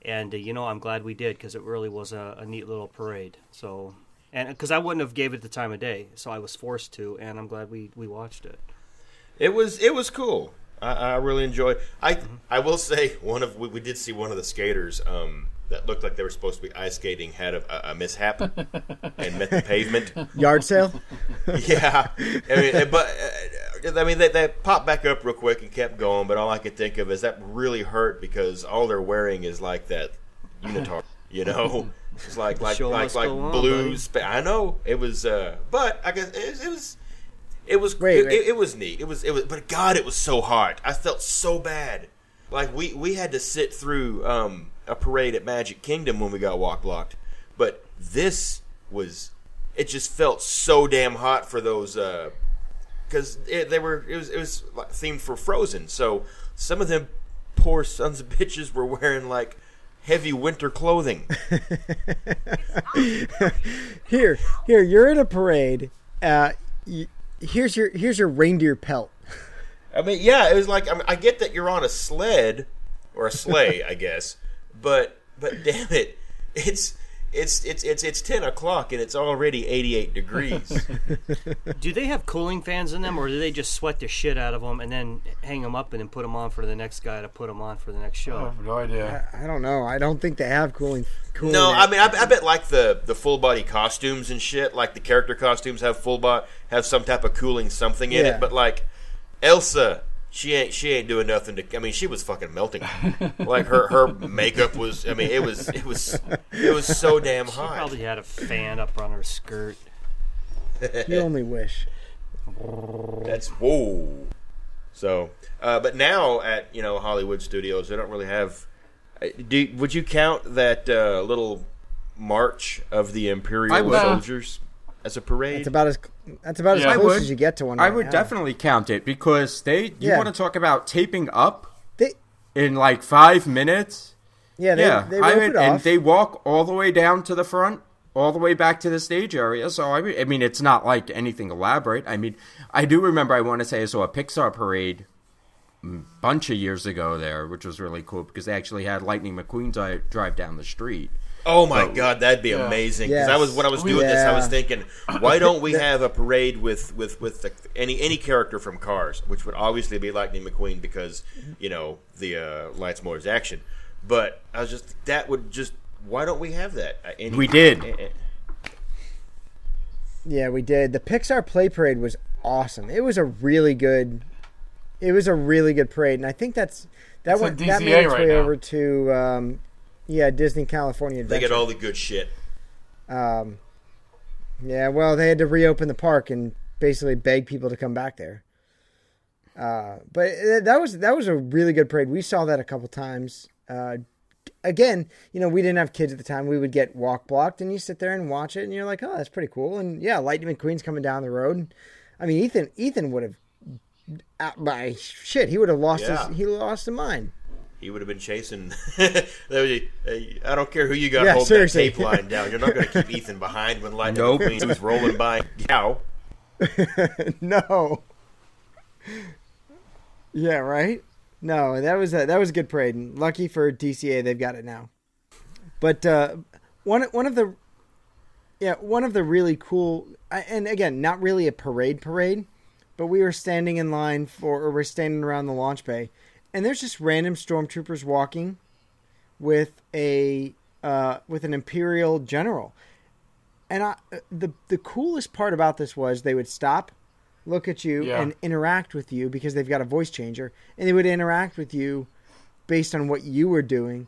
and uh, you know, I'm glad we did because it really was a, a neat little parade. So, and because I wouldn't have gave it the time of day, so I was forced to, and I'm glad we we watched it. It was it was cool. I, I really enjoyed. I I will say one of we, we did see one of the skaters um, that looked like they were supposed to be ice skating had a, a mishap and met the pavement. Yard sale. Yeah, I mean, but uh, I mean, they, they popped back up real quick and kept going. But all I could think of is that really hurt because all they're wearing is like that unitard, you know. It's like like show like like go on, blue. Spa- I know it was, uh, but I guess it, was- it was. It was Wait, it, wait. It, it was neat. It was it was, but God, it was so hard. I felt so bad. Like we we had to sit through um, a parade at Magic Kingdom when we got walk blocked, but this was it just felt so damn hot for those because it they were it was it was like themed for Frozen. So some of them poor sons of bitches were wearing like heavy winter clothing. Here, here, you're in a parade. Uh, y- here's your here's your reindeer pelt. I mean, yeah, it was like I, mean, I get that you're on a sled or a sleigh, I guess, but but damn it, it's it's it's it's it's ten o'clock and it's already eighty eight degrees. Do they have cooling fans in them, or do they just sweat the shit out of them and then hang them up and then put them on for the next guy to put them on for the next I show? have no idea. I don't know. I don't think they have cooling. cooling no. I mean, I, I bet like the the full body costumes and shit, like the character costumes have full body have some type of cooling something in Yeah. it, but like Elsa. She ain't. She ain't doing nothing to. I mean, she was fucking melting. Like her, her makeup was. I mean, it was. It was. It was so damn She hot. probably had a fan up on her skirt. you only wish. That's whoa. So, uh, but now at you know Hollywood Studios, they don't really have. uh, Do, would you count that uh, little march of the I Imperial would. soldiers as a parade? It's about as that's about Yeah. as close would. as you get to one. I right would now. definitely count it because they. You Yeah. want to talk about taping up They, in like five minutes? yeah, they, yeah, they I mean, and they walk all the way down to the front, all the way back to the stage area. So I mean, I mean, it's not like anything elaborate. I mean, I do remember. I want to say I saw a Pixar parade a bunch of years ago there, which was really cool because they actually had Lightning McQueen di- drive down the street. Oh my god, that'd be amazing! Because I was when I was doing this, I was thinking, why don't we have a parade with with with the, any any character from Cars, which would obviously be Lightning McQueen because you know the uh, lights, motors, action. But I was just that would just why don't we have that? Uh, any- We did. eh, eh. Yeah, we did. The Pixar Play Parade was awesome. It was a really good. It was a really good parade, and I think that's that It's went on that made its right way now. over to um, yeah Disney California Adventure. They get all the good shit. Um, yeah, well, they had to reopen the park and basically beg people to come back there. Uh, but uh, that was that was a really good parade. We saw that a couple times. Uh, again, you know, we didn't have kids at the time. We would get walk blocked, and you sit there and watch it, and you're like, oh, that's pretty cool. And yeah, Lightning McQueen's coming down the road. I mean, Ethan Ethan would have. Uh, by shit, he would have lost Yeah. his he lost his mind. He would have been chasing. There was a- I don't care who you got Yeah, holding seriously. that tape line down. You're not going to keep Ethan behind when Lightning Nope. McQueen was rolling by. Yow. no. Yeah, right. No, that was a, that was a good parade. And lucky for DCA, they've got it now. But uh, one one of the yeah one of the really cool and again not really a parade parade, but we were standing in line for or we're standing around the launch bay, and there's just random stormtroopers walking with a uh, with an imperial general. And I, the the coolest part about this was they would stop, look at you, Yeah. and interact with you because they've got a voice changer, and they would interact with you based on what you were doing.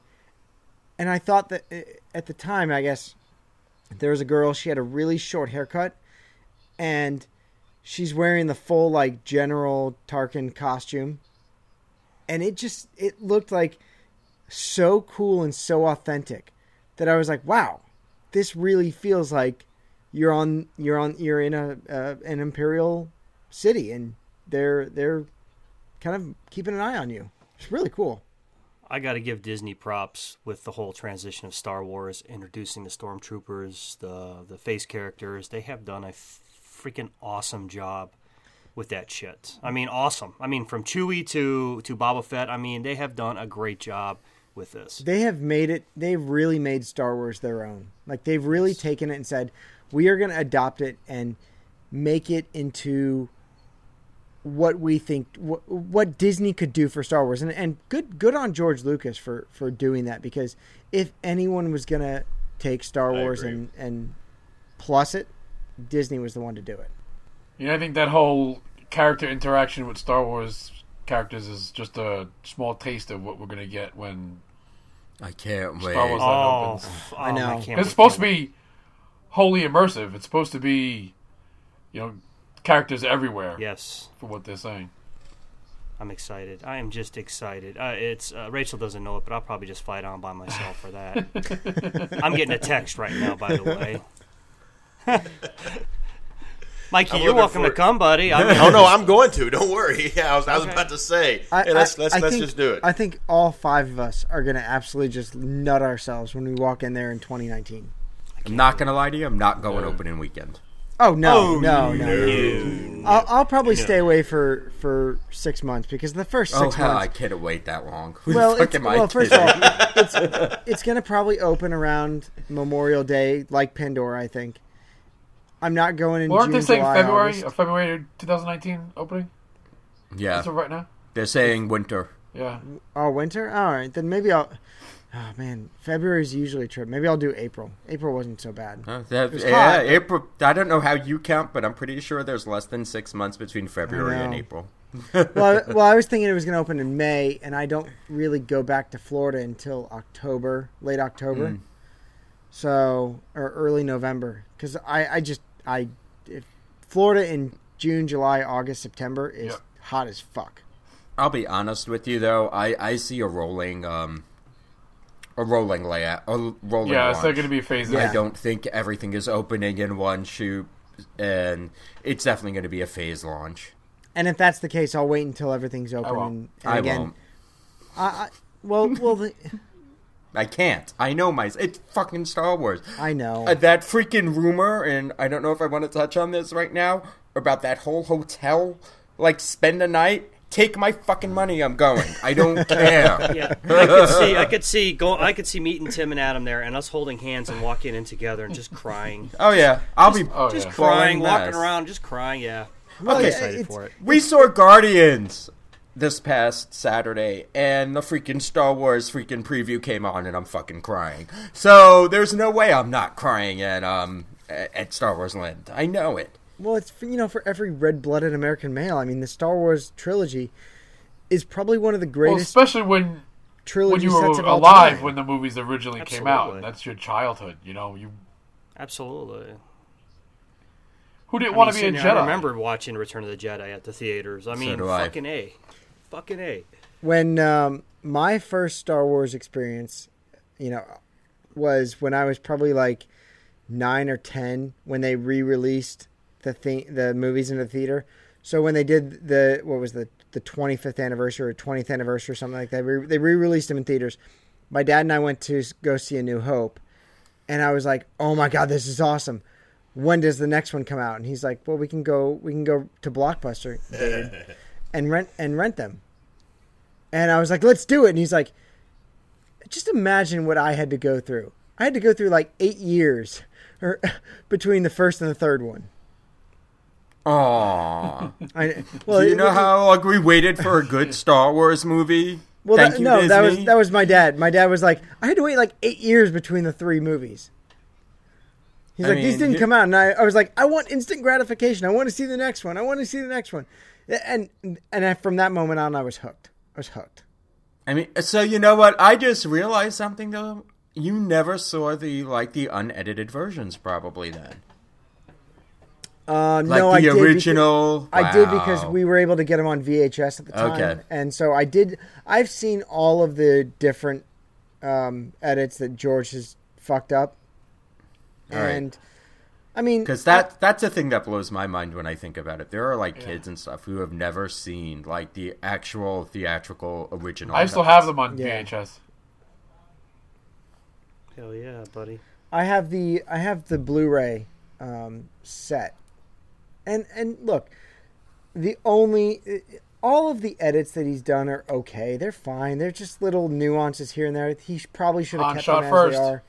And I thought that uh, at the time, I guess there was a girl. She had a really short haircut, and she's wearing the full like General Tarkin costume, and it just it looked like so cool and so authentic that I was like, wow, this really feels like you're on you're on you're in a uh, an imperial city and they're they're kind of keeping an eye on you. It's really cool. I got to give Disney props with the whole transition of Star Wars, introducing the stormtroopers, the the face characters. They have done a freaking awesome job with that shit. I mean, awesome. I mean, from Chewie to to Boba Fett. I mean, they have done a great job with this. They have made it. They've really made Star Wars their own. Like they've really taken it and said, we are going to adopt it and make it into what we think what, what Disney could do for Star Wars, and and good good on George Lucas for for doing that because if anyone was gonna take Star I Wars agree. and and plus it, Disney was the one to do it. You know, I think that whole character interaction with Star Wars characters is just a small taste of what we're gonna get when I can't wait. Star Wars that Oh, opens. f- I oh, know. can't It's wait supposed to be wholly immersive. It's supposed to be, you know, characters everywhere Yes, for what they're saying. I'm excited. I am just excited. Uh, it's uh, Rachel doesn't know it, but I'll probably just fly down by myself for that. I'm getting a text right now, by the way. Mikey, I'm you're welcome for to come, buddy. I'm, Oh no, I'm going to. Don't worry. Yeah, I was, I was Okay. about to say. I, hey, let's I- let's I let's think- just do it. I think all five of us are gonna absolutely just nut ourselves when we walk in there in 2019. I'm not gonna lie to you. I'm not going opening weekend. Oh no, Oh, no, no, no. I'll, I'll probably stay away for for six months because the first Oh six hell, I can't wait that long. Who Well, the it's, am I well, first of all, it's it's gonna probably open around Memorial Day, like Pandora. I think. I'm not going in Well, aren't June, they saying July, February, August. uh, February 2019 opening? yeah, Is it right now? they're saying winter. Yeah. Oh, winter. All right, then maybe I'll. Oh man, February is usually a trip. Maybe I'll do April. April wasn't so bad. Uh, that- was yeah, hot. April. I don't know how you count, but I'm pretty sure there's less than six months between February and. April. well, I, well, I was thinking it was going to open in May, and I don't really go back to Florida until October, late October, Mm. so or early November, because I, I just I, if Florida in June, July, August, September is Yep. hot as fuck. I'll be honest with you though. I, I see a rolling um a rolling layout, a rolling. Yeah, it's launch. not going to be a phase. Yeah. I don't think everything is opening in one shoot, and it's definitely going to be a phase launch. And if that's the case, I'll wait until everything's open. won't. And, and I again, won't. I, I well, well, the, I can't. I know my. It's fucking Star Wars. I know. Uh, that freaking rumor, and I don't know if I want to touch on this right now about that whole hotel. Like, spend a night. Take my fucking money. I'm going. I don't care. Yeah, I could see, I could see, go, I could see meeting Tim and Adam there, and us holding hands and walking in together and just crying, Oh yeah, I'll be. Oh, just yeah. crying, Bawling walking mess. around, just crying. Yeah, Well, I'm yeah, excited it's- for it. We saw Guardians this past Saturday, and the freaking Star Wars freaking preview came on, and I'm fucking crying. So there's no way I'm not crying at um at at Star Wars Land. I know it. Well, it's for, you know for every red-blooded American male. I mean, the Star Wars trilogy is probably one of the Well, greatest especially when when trilogy you sets were alive time. when the movies originally came out. Absolutely. That's your childhood. You know, you Absolutely. who didn't I want mean, to be a Jedi? I remember watching Return of the Jedi at the theaters. I mean, do I. fucking a, fucking a. when um, my first Star Wars experience, you know, was when I was probably like nine or ten when they re-released the thing, the movies in the theater. So when they did the what was the the 25th anniversary or 20th anniversary or something like that, they re-released them in theaters. My dad and I went to go see A New Hope, and I was like, "Oh my god, this is awesome." When does the next one come out? And he's like, "Well, we can go. We can go to Blockbuster, and rent and rent them." And I was like, let's do it. And he's like, just imagine what I had to go through. I had to go through like eight years or between the first and the third one. Aww. I, well, Do you know how long we waited for a good Star Wars movie? Well, that, you, no, that was that was my dad. My dad was like, I had to wait like eight years between the three movies. He's I like, these didn't come out, and I, I was like, I want instant gratification. I want to see the next one. I want to see the next one. And and from that moment on, I was hooked. I was hooked. I mean, so you know what? I just realized something though. You never saw the like the unedited versions, probably then. Um, Like no, the I did because- original. I did because we were able to get them on VHS at the time, Okay. and so I did. I've seen all of the different um, edits that George has fucked up, All right. And I mean, Because that that's a thing that blows my mind when I think about it. There are like kids and stuff who have never seen like the actual theatrical original. I still cuts. have them on Yeah. VHS. Hell yeah, buddy. I have the I have the Blu-ray um, set, and and look, the only all of the edits that he's done are okay. They're fine. They're just little nuances here and there. He probably should have kept shot them as first. they are.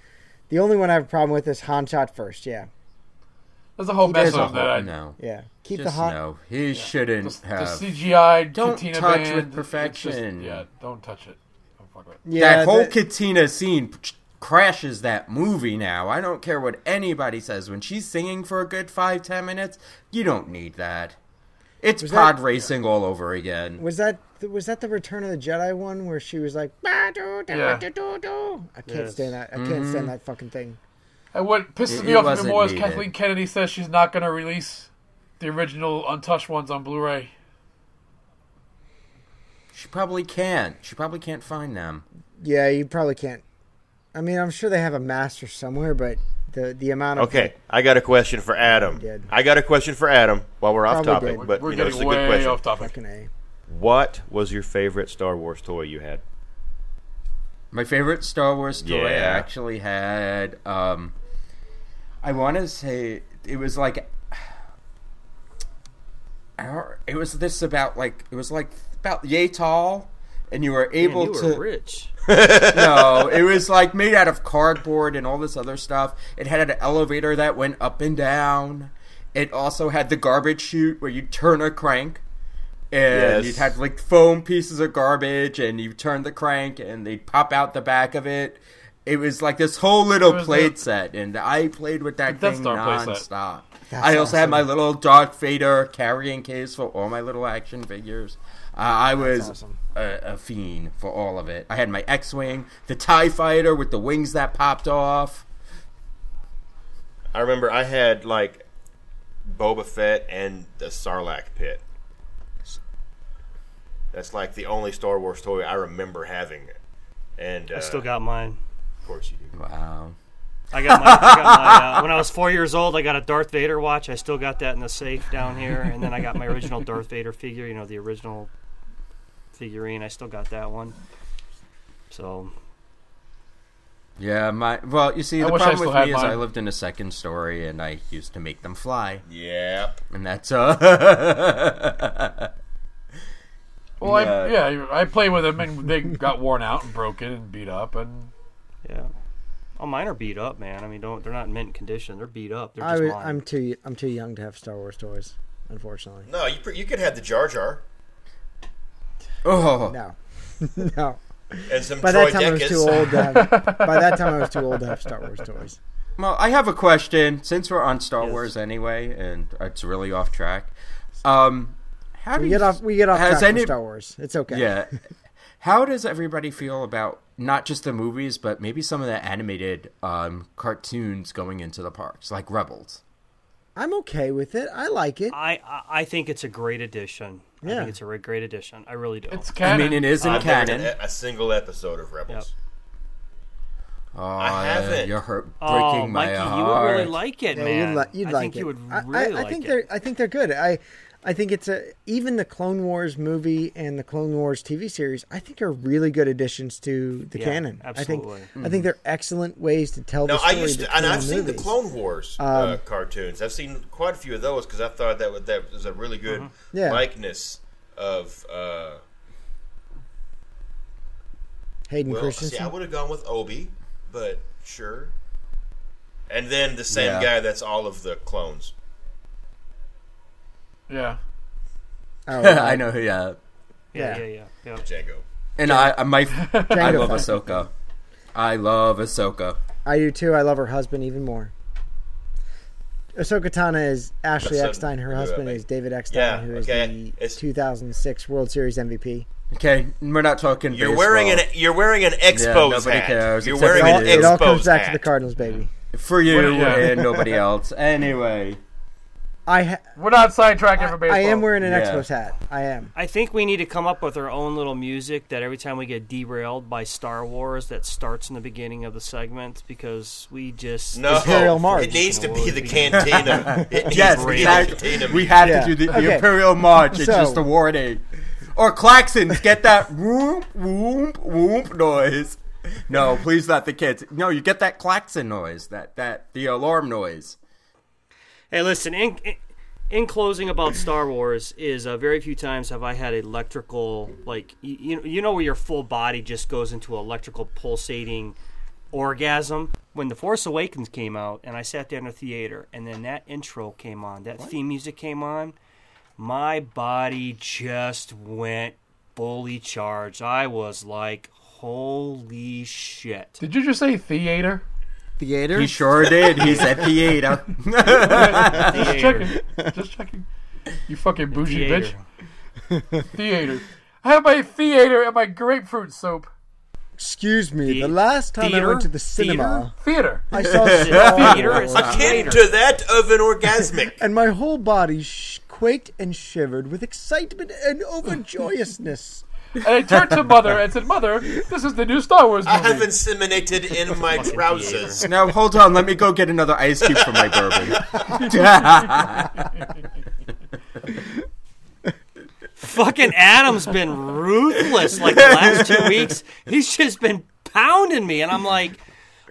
The only one I have a problem with is Han shot first. Yeah. That's There's a whole He mess of them that I no. Yeah, keep Just the hot. no. He shouldn't the, the. CGI Don't cantina touch band, with perfection. Just, yeah, don't touch it. Don't fuck with it. Yeah, that whole that- cantina scene crashes that movie now. I don't care what anybody says. When she's singing for a good five, ten minutes, you don't need that. It's Was pod that- racing all over again. Was that was that the Return of the Jedi one where she was like, "Bah, do, do, Yeah. do, do, do." I can't Yes. stand that. I can't stand mm-hmm. that fucking thing. And what pisses It- me it off even more is needed. Kathleen Kennedy says she's not going to release the original untouched ones on Blu-ray. She probably can't. She probably can't find them. Yeah, you probably can't. I mean, I'm sure they have a master somewhere, but the the amount of Okay, I got a question for Adam. I got a question for Adam while we're off topic, did. but We're you know, it's a good question. off topic. a. What was your favorite Star Wars toy you had? My favorite Star Wars toy I actually had. Um, I want to say it was like. I don't- It was this about like it was like about yay tall, and you were Man, able you to. were rich. no, it was like made out of cardboard and all this other stuff. It had an elevator that went up and down. It also had the garbage chute where you turn a crank. And Yes. you'd have like foam pieces of garbage and you turn the crank and they'd pop out the back of it. It was like this whole little It was play the- set and I played with that The Death thing Star nonstop. I also had my little Darth Vader carrying case for all my little action figures. Uh, I was awesome. a, a fiend for all of it. I had my X-wing, the Tie Fighter with the wings that popped off. I remember I had like Boba Fett and the Sarlacc pit. That's like the only Star Wars toy I remember having. And uh, I still got mine. Of course you do. Wow. I got my, I got my uh, when I was four years old. I got a Darth Vader watch. I still got that in the safe down here, and then I got my original Darth Vader figure. You know, the original figurine. I still got that one. So Yeah, my well, you see, I the problem with had me is mine. I lived in a second story and I used to make them fly, Yep. and that's uh. Well, Yeah. I, yeah, I played with them and they got worn out and broken and beat up and yeah. Oh, mine are beat up, man. I mean, don't they're not in mint condition. They're beat up. They're I just was, mine. I'm too I'm too young to have Star Wars toys, unfortunately. No, you you could have the Jar Jar oh, No, no. and some By Troy that time I was too old to have. by that time I was too old to have Star Wars toys. well, I have a question since we're on Star Yes. Wars anyway, and it's really off track. Um, how do We you get off we get off track any- from Star Wars. It's okay. Yeah. How does everybody feel about not just the movies, but maybe some of the animated um, cartoons going into the parks, like Rebels? I'm okay with it. I like it. I, I I think it's a great addition. I Yeah. think it's a great addition. I really do. it's canon. I mean, it is in I've canon. done a, a single episode of Rebels. Oh, I haven't. You're hurt, oh, breaking my Mikey, heart. you would really like it, Yeah, man. you'd, li- you'd I like think it. you would really I, I like think it. they're I think they're good. I I think it's a even the Clone Wars movie and the Clone Wars TV series. I think are really good additions to the Yeah, canon. absolutely. I think I think they're excellent ways to tell No, the I story. used to, and I've seen the. Clone Wars uh, cartoons. I've seen quite a few of those because I thought that would, that was a really good Mm-hmm. Yeah. likeness of. Uh, Hayden well, Christensen. see, I would have gone with Obi, but sure. And then the same Yeah. guy that's all of the clones. Yeah. Oh, I know, yeah. yeah, yeah. yeah, yeah, yeah. Jango. And I, I, my, I love Fett. Ahsoka. I love Ahsoka. I do too. I love her husband even more. Ahsoka Tano is Ashley That's Eckstein. Her husband is David Eckstein, Yeah, who is okay, the it's- 2006 World Series MVP. Okay, we're not talking. You're baseball. wearing an you're wearing an Expos nobody hat. cares, You're wearing for It all, an you. it all comes back hat. to the Cardinals, baby. for you Yeah. and nobody else. Anyway, I ha- We're not sidetracking for baseball. I am wearing an Yeah. Expos hat. I am. I think we need to come up with our own little music that every time we get derailed by Star Wars, that starts in the beginning of the segment because we just No, Imperial March. it needs to be the cantina. It needs yes, to be exactly. the cantina. We have Yeah. to do the, the Okay. Imperial March. It's So- just a warning. Or klaxons, get that whoop whoop whoop noise. No, please not the kids. No, you get that klaxon noise, that that the alarm noise. Hey, listen. In, in, in closing about Star Wars, is uh, very few times have I had electrical like you, you know where your full body just goes into electrical pulsating orgasm when The Force Awakens came out, and I sat there in the theater, and then that intro came on, that theme music came on. My body just went fully charged. I was like, "Holy shit!" Did you just say theater? Theater. He sure did. He's at theater. Just checking. Just checking. You fucking bougie Theater. bitch. Theater. I have my theater and my grapefruit soap. Excuse me. The- the last time I went to the cinema, Theater. I saw Theater Star is Wars, a Akin theater. to that of an orgasmic. and my whole body sh- quaked and shivered with excitement and overjoyousness. And I turned to mother and said, "Mother, this is the new Star Wars movie." I have inseminated in my trousers. now hold on. Let me go get another ice cube for my bourbon. Fucking Adam's been ruthless like the last two weeks. He's just been pounding me, and I'm like,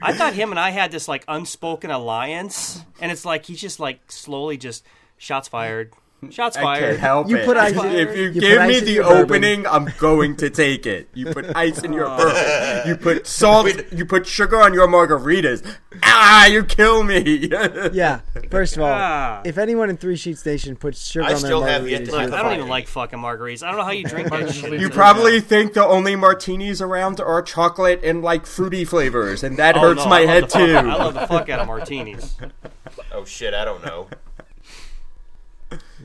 I thought him and I had this like unspoken alliance, and it's like he's just like slowly just shots fired, shots I can't fired. help You it. put ice- if you, you give me in the your bourbon. opening, I'm going to take it. You put ice in your bourbon. You put salt. You put sugar on your margaritas. Ah, you kill me. Yeah. First of all, Ah. if anyone in Three Sheet Station puts sugar I on their still have yet margaritas, to Look, you're I don't even like fucking margaritas. I don't know how you drink that shit. You probably think the only martinis around are chocolate and like fruity flavors, and that Oh, hurts no, my head the fuck- too. I love the fuck out of martinis. Oh shit, I don't know.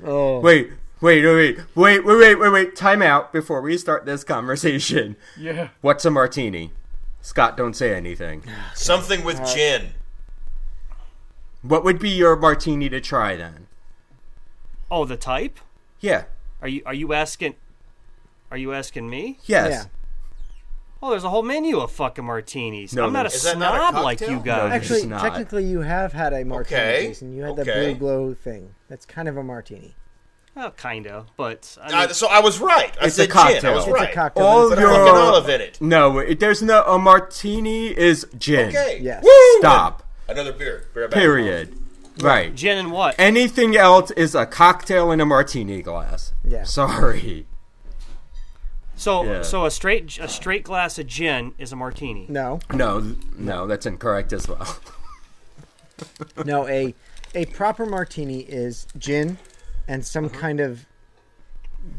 Oh. Wait, wait, wait, wait, wait, wait, wait, wait. Time out before we start this conversation. yeah. What's a martini? Scott, don't say anything. Something with gin. What would be your martini to try then? Oh, the type? Yeah. Are you are you asking? Are you asking me? Yes. Yeah. Oh, there's a whole menu of fucking martinis. No, I'm not a there's- Is that not a snob like cocktail? you guys. No, Actually, It's not. technically, you have had a martini, Okay, Jason. You had the okay. blue glow thing. That's kind of a martini. Well, kind of, but I Uh, so I was right. I It's said a gin. I was It's It's right. a cocktail. All but Put it's your- fucking olive in it. No, it, there's no a martini is gin. Okay. Yes. Stop. Another beer. Beer back. Period. Right. gin and what? Anything else is a cocktail in a martini glass. Yeah. Sorry. So, Yeah. so a straight a straight glass of gin is a martini. No, No, no, that's incorrect as well. no. A a proper martini is gin and some Uh-huh. kind of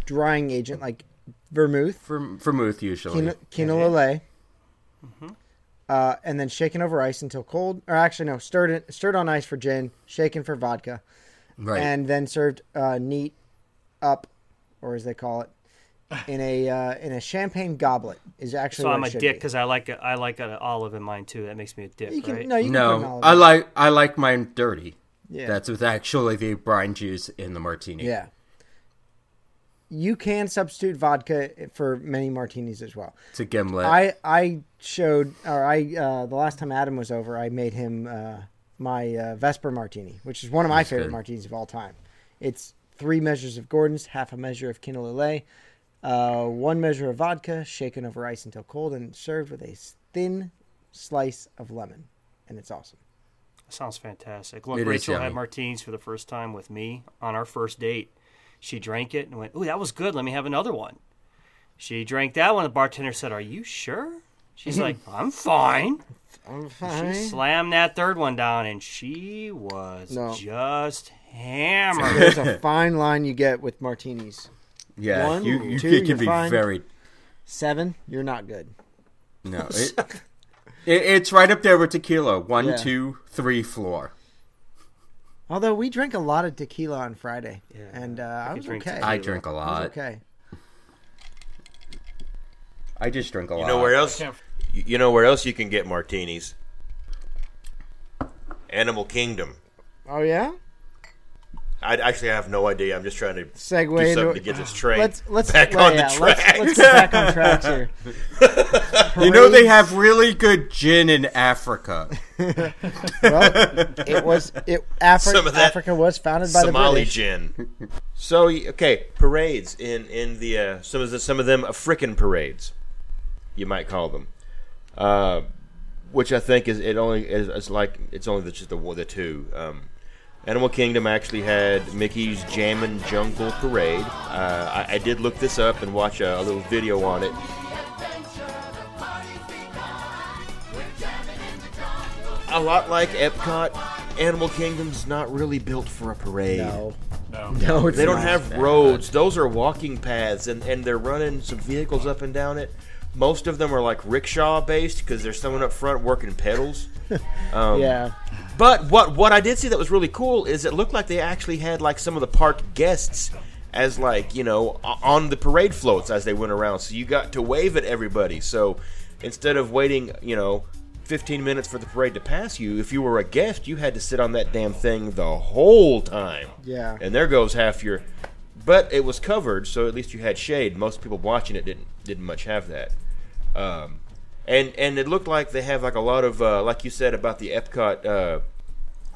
drying agent like vermouth, For vermouth usually. quino, quino lillet, uh, and then shaken over ice until cold. Or actually, no, stirred in, stirred on ice for gin, shaken for vodka, right. and then served uh, neat up, or as they call it, in a uh, in a champagne goblet. Is actually So what I'm it a dick because I like a, I like an olive in mine too. That makes me a dick, You can right? no, you can no, I like I like mine dirty. Yeah. That's with actually the brine juice in the martini. Yeah. You can substitute vodka for many martinis as well. It's a gimlet. I I showed or I uh, the last time Adam was over, I made him uh, my uh, Vesper martini, which is one of my That's favorite good. martinis of all time. It's three measures of Gordon's, half a measure of Quino Lillet, uh, one measure of vodka, shaken over ice until cold, and served with a thin slice of lemon, and it's awesome. Sounds fantastic. Look, It is Rachel had martinis for the first time with me on our first date. She drank it and went, "Ooh, that was good. Let me have another one." She drank that one. The bartender said, "Are you sure?" She's like, "I'm fine." I'm fine. She slammed that third one down, and she was No. just hammered. There's a fine line you get with martinis. Yeah, one, you, you two, can, you're be fine. very Seven, you're not good. no. It, it, it's right up there with tequila. One, Yeah. two, three, floor. Although we drank a lot of tequila on Friday, Yeah, and uh, I could was drink okay. tequila. I drink a I was lot. okay. I just drink a lot. You know where else? You you know where else you can get martinis? Animal Kingdom. Oh yeah. I actually have no idea. I'm just trying to Segue do into something to get this train let's let's back well, on yeah, the track. Let's, let's get back on tracks here. You know they have really good gin in Africa. Well, it was it. Afri- Some of that Africa was founded by the Somali British. gin. So okay, parades in in the uh, some of the, some of them African parades, you might call them, uh, which I think is it only is it's like it's only the, just the the two. Um, Animal Kingdom actually had Mickey's Jammin' Jungle Parade. Uh, I, I did look this up and watch a, a little video on it. a lot like Epcot, Animal Kingdom's not really built for a parade. No, No. no, it's They don't not. have roads. Those are walking paths, and, and they're running some vehicles up and down it. Most of them are like rickshaw based because there's someone up front working pedals. Um, Yeah, But what what I did see that was really cool is it looked like they actually had like some of the park guests as like you know on the parade floats as they went around. So you got to wave at everybody. So instead of waiting, you know. 15 minutes for the parade to pass you. If you were a guest, you had to sit on that damn thing the whole time. Yeah. And there goes half your. But it was covered, so at least you had shade. Most people watching it didn't didn't much have that. Um, and and it looked like they have like a lot of uh, like you said about the Epcot uh,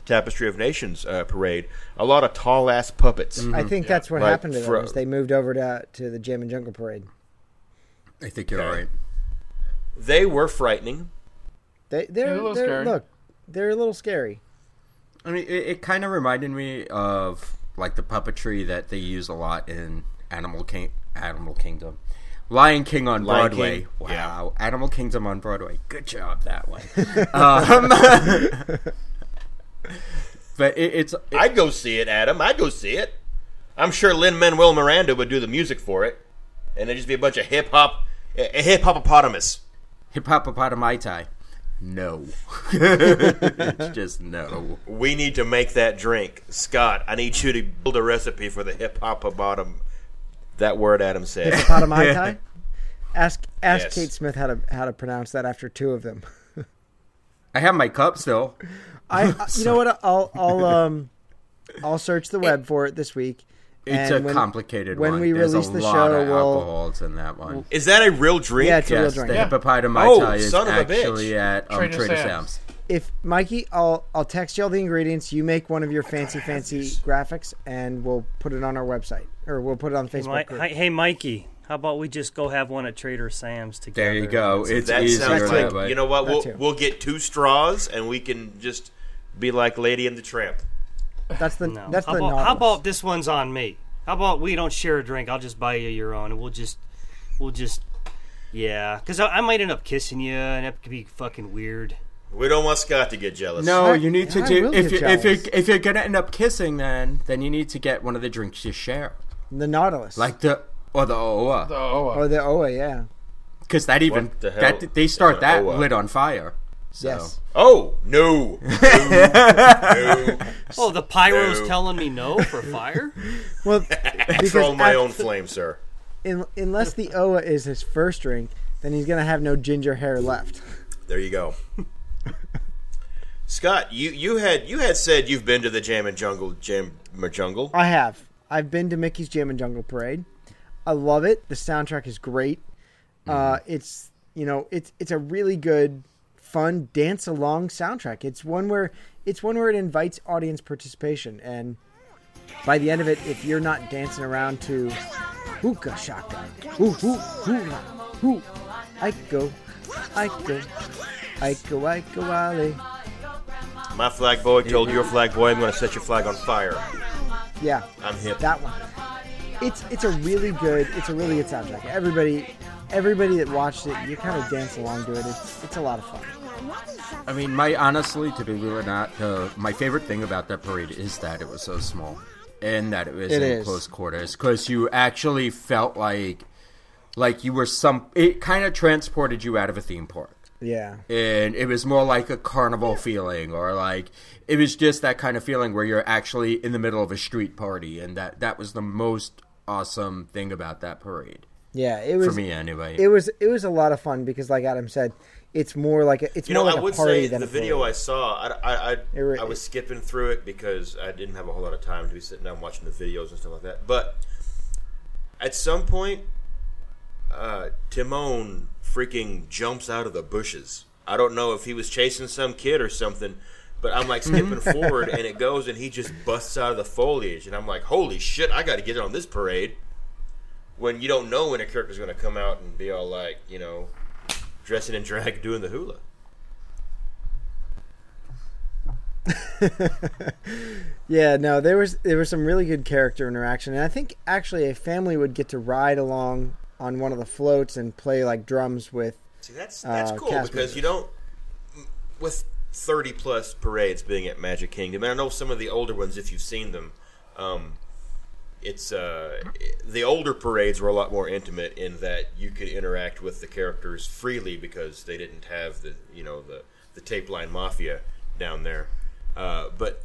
Tapestry of Nations uh, parade, a lot of tall ass puppets. I think that's what Like happened to them. fro- is they moved over to to the Jammin' Jungle Parade. I think you're Okay. right. They were frightening. They they're, a little they're scary. look, they're a little scary. I mean, it, it kind of reminded me of like the puppetry that they use a lot in Animal King, Animal Kingdom, Lion King on Lion Broadway. King, Wow, Animal Kingdom on Broadway. Good job that one. um, but it, it's it- I'd go see it, Adam. I'd go see it. I'm sure Lin Manuel Miranda would do the music for it, and it'd just be a bunch of hip hop, a hip hopopotamus. hip hop No, it's just no. We need to make that drink, Scott. I need you to build a recipe for the hip hopopotam. That word Adam said. Hippopotamai. ask ask Yes. Kate Smith how to how to pronounce that after two of them. I have my cup still. I I- you know what I'll I'll um I'll search the web for it this week. It's and a when- complicated when one. we There's release a the lot show, of we'll- alcohols in that one. Is that a real drink? Yeah, it's a real yes, drink. the Yeah. hippopotami Oh, is son of a bitch. actually at um, Trader Trader, Sam's. Sam's. If Mikey, I'll I'll text you all the ingredients. You make one of your fancy fancy graphics, and we'll put it on our website or we'll put it on Hey, Facebook. Mi- group. hey, Mikey, how about we just go have one at Trader Sam's together? There you go. It's that easier sounds that way. you know what? That We'll too. we'll get two straws and we can just be like Lady and the Tramp. That's the No. that's how, the about, how about this one's on me? How about we don't share a drink? I'll just buy you your own, and we'll just, we'll just, yeah. Because I, I might end up kissing you, and that could be fucking weird. We don't want Scott to get jealous. No, I- you need to I do will if get you if you jealous. if you're gonna end up kissing, then then you need to get one of the drinks you share, the Nautilus? like the or the Oa, Oh, uh, or the OA? Yeah. because that even the that they start that OOA? lit on fire. So. Yes. Oh no! no, no. Oh, the pyro's No. telling me no for fire. Well, Control because my af- own flame, sir. in, unless the OA is his first drink, then he's gonna have no ginger hair left. There you go. Scott, you, you had you had said you've been to the Jammin' Jungle Jam Jungle. I have. I've been to Mickey's Jammin' Jungle Parade. I love it. The soundtrack is great. Uh, it's you know it's it's a really good, fun dance along soundtrack. It's one where it's one where it invites audience participation, and by the end of it, if you're not dancing around to hookah shaka, hoo hoo hula, hoo, I go, I go, I go, I go, Ali. My flag boy told your flag boy, "I'm going to set your flag on fire." Yeah, I'm hip. that one. It's it's a really good it's a really good soundtrack. Everybody everybody that watched it, you kind of dance along to it. It's it's a lot of fun. I mean, my honestly, to be real or not, uh, my favorite thing about that parade is that it was so small and that it was It in is. close quarters because you actually felt like like you were some. It kind of transported you out of a theme park. Yeah. and it was more like a carnival feeling or like it was just that kind of feeling where you're actually in the middle of a street party and that that was the most awesome thing about that parade Yeah, it was for me anyway it was it was a lot of fun because like Adam said, it's more like a, it's You more know, like I would a party say than the video parade. I saw, I, I, I, re- I was skipping through it because I didn't have a whole lot of time to be sitting down watching the videos and stuff like that. But at some point, uh, Timon freaking jumps out of the bushes. I don't know if he was chasing some kid or something, but I'm like skipping forward and it goes and he just busts out of the foliage. And I'm like, holy shit, I got to get on this parade. When you don't know when a character's going to come out and be all like, you know, dressing in drag doing the hula. Yeah, no, there was there was some really good character interaction, and I think actually a family would get to ride along on one of the floats and play like drums with. See, that's that's uh, cool because members. you don't with thirty plus parades being at Magic Kingdom, and I know some of the older ones if you've seen them. Um, it's uh, the older parades were a lot more intimate in that you could interact with the characters freely because they didn't have the you know the the tape line mafia down there. Uh, but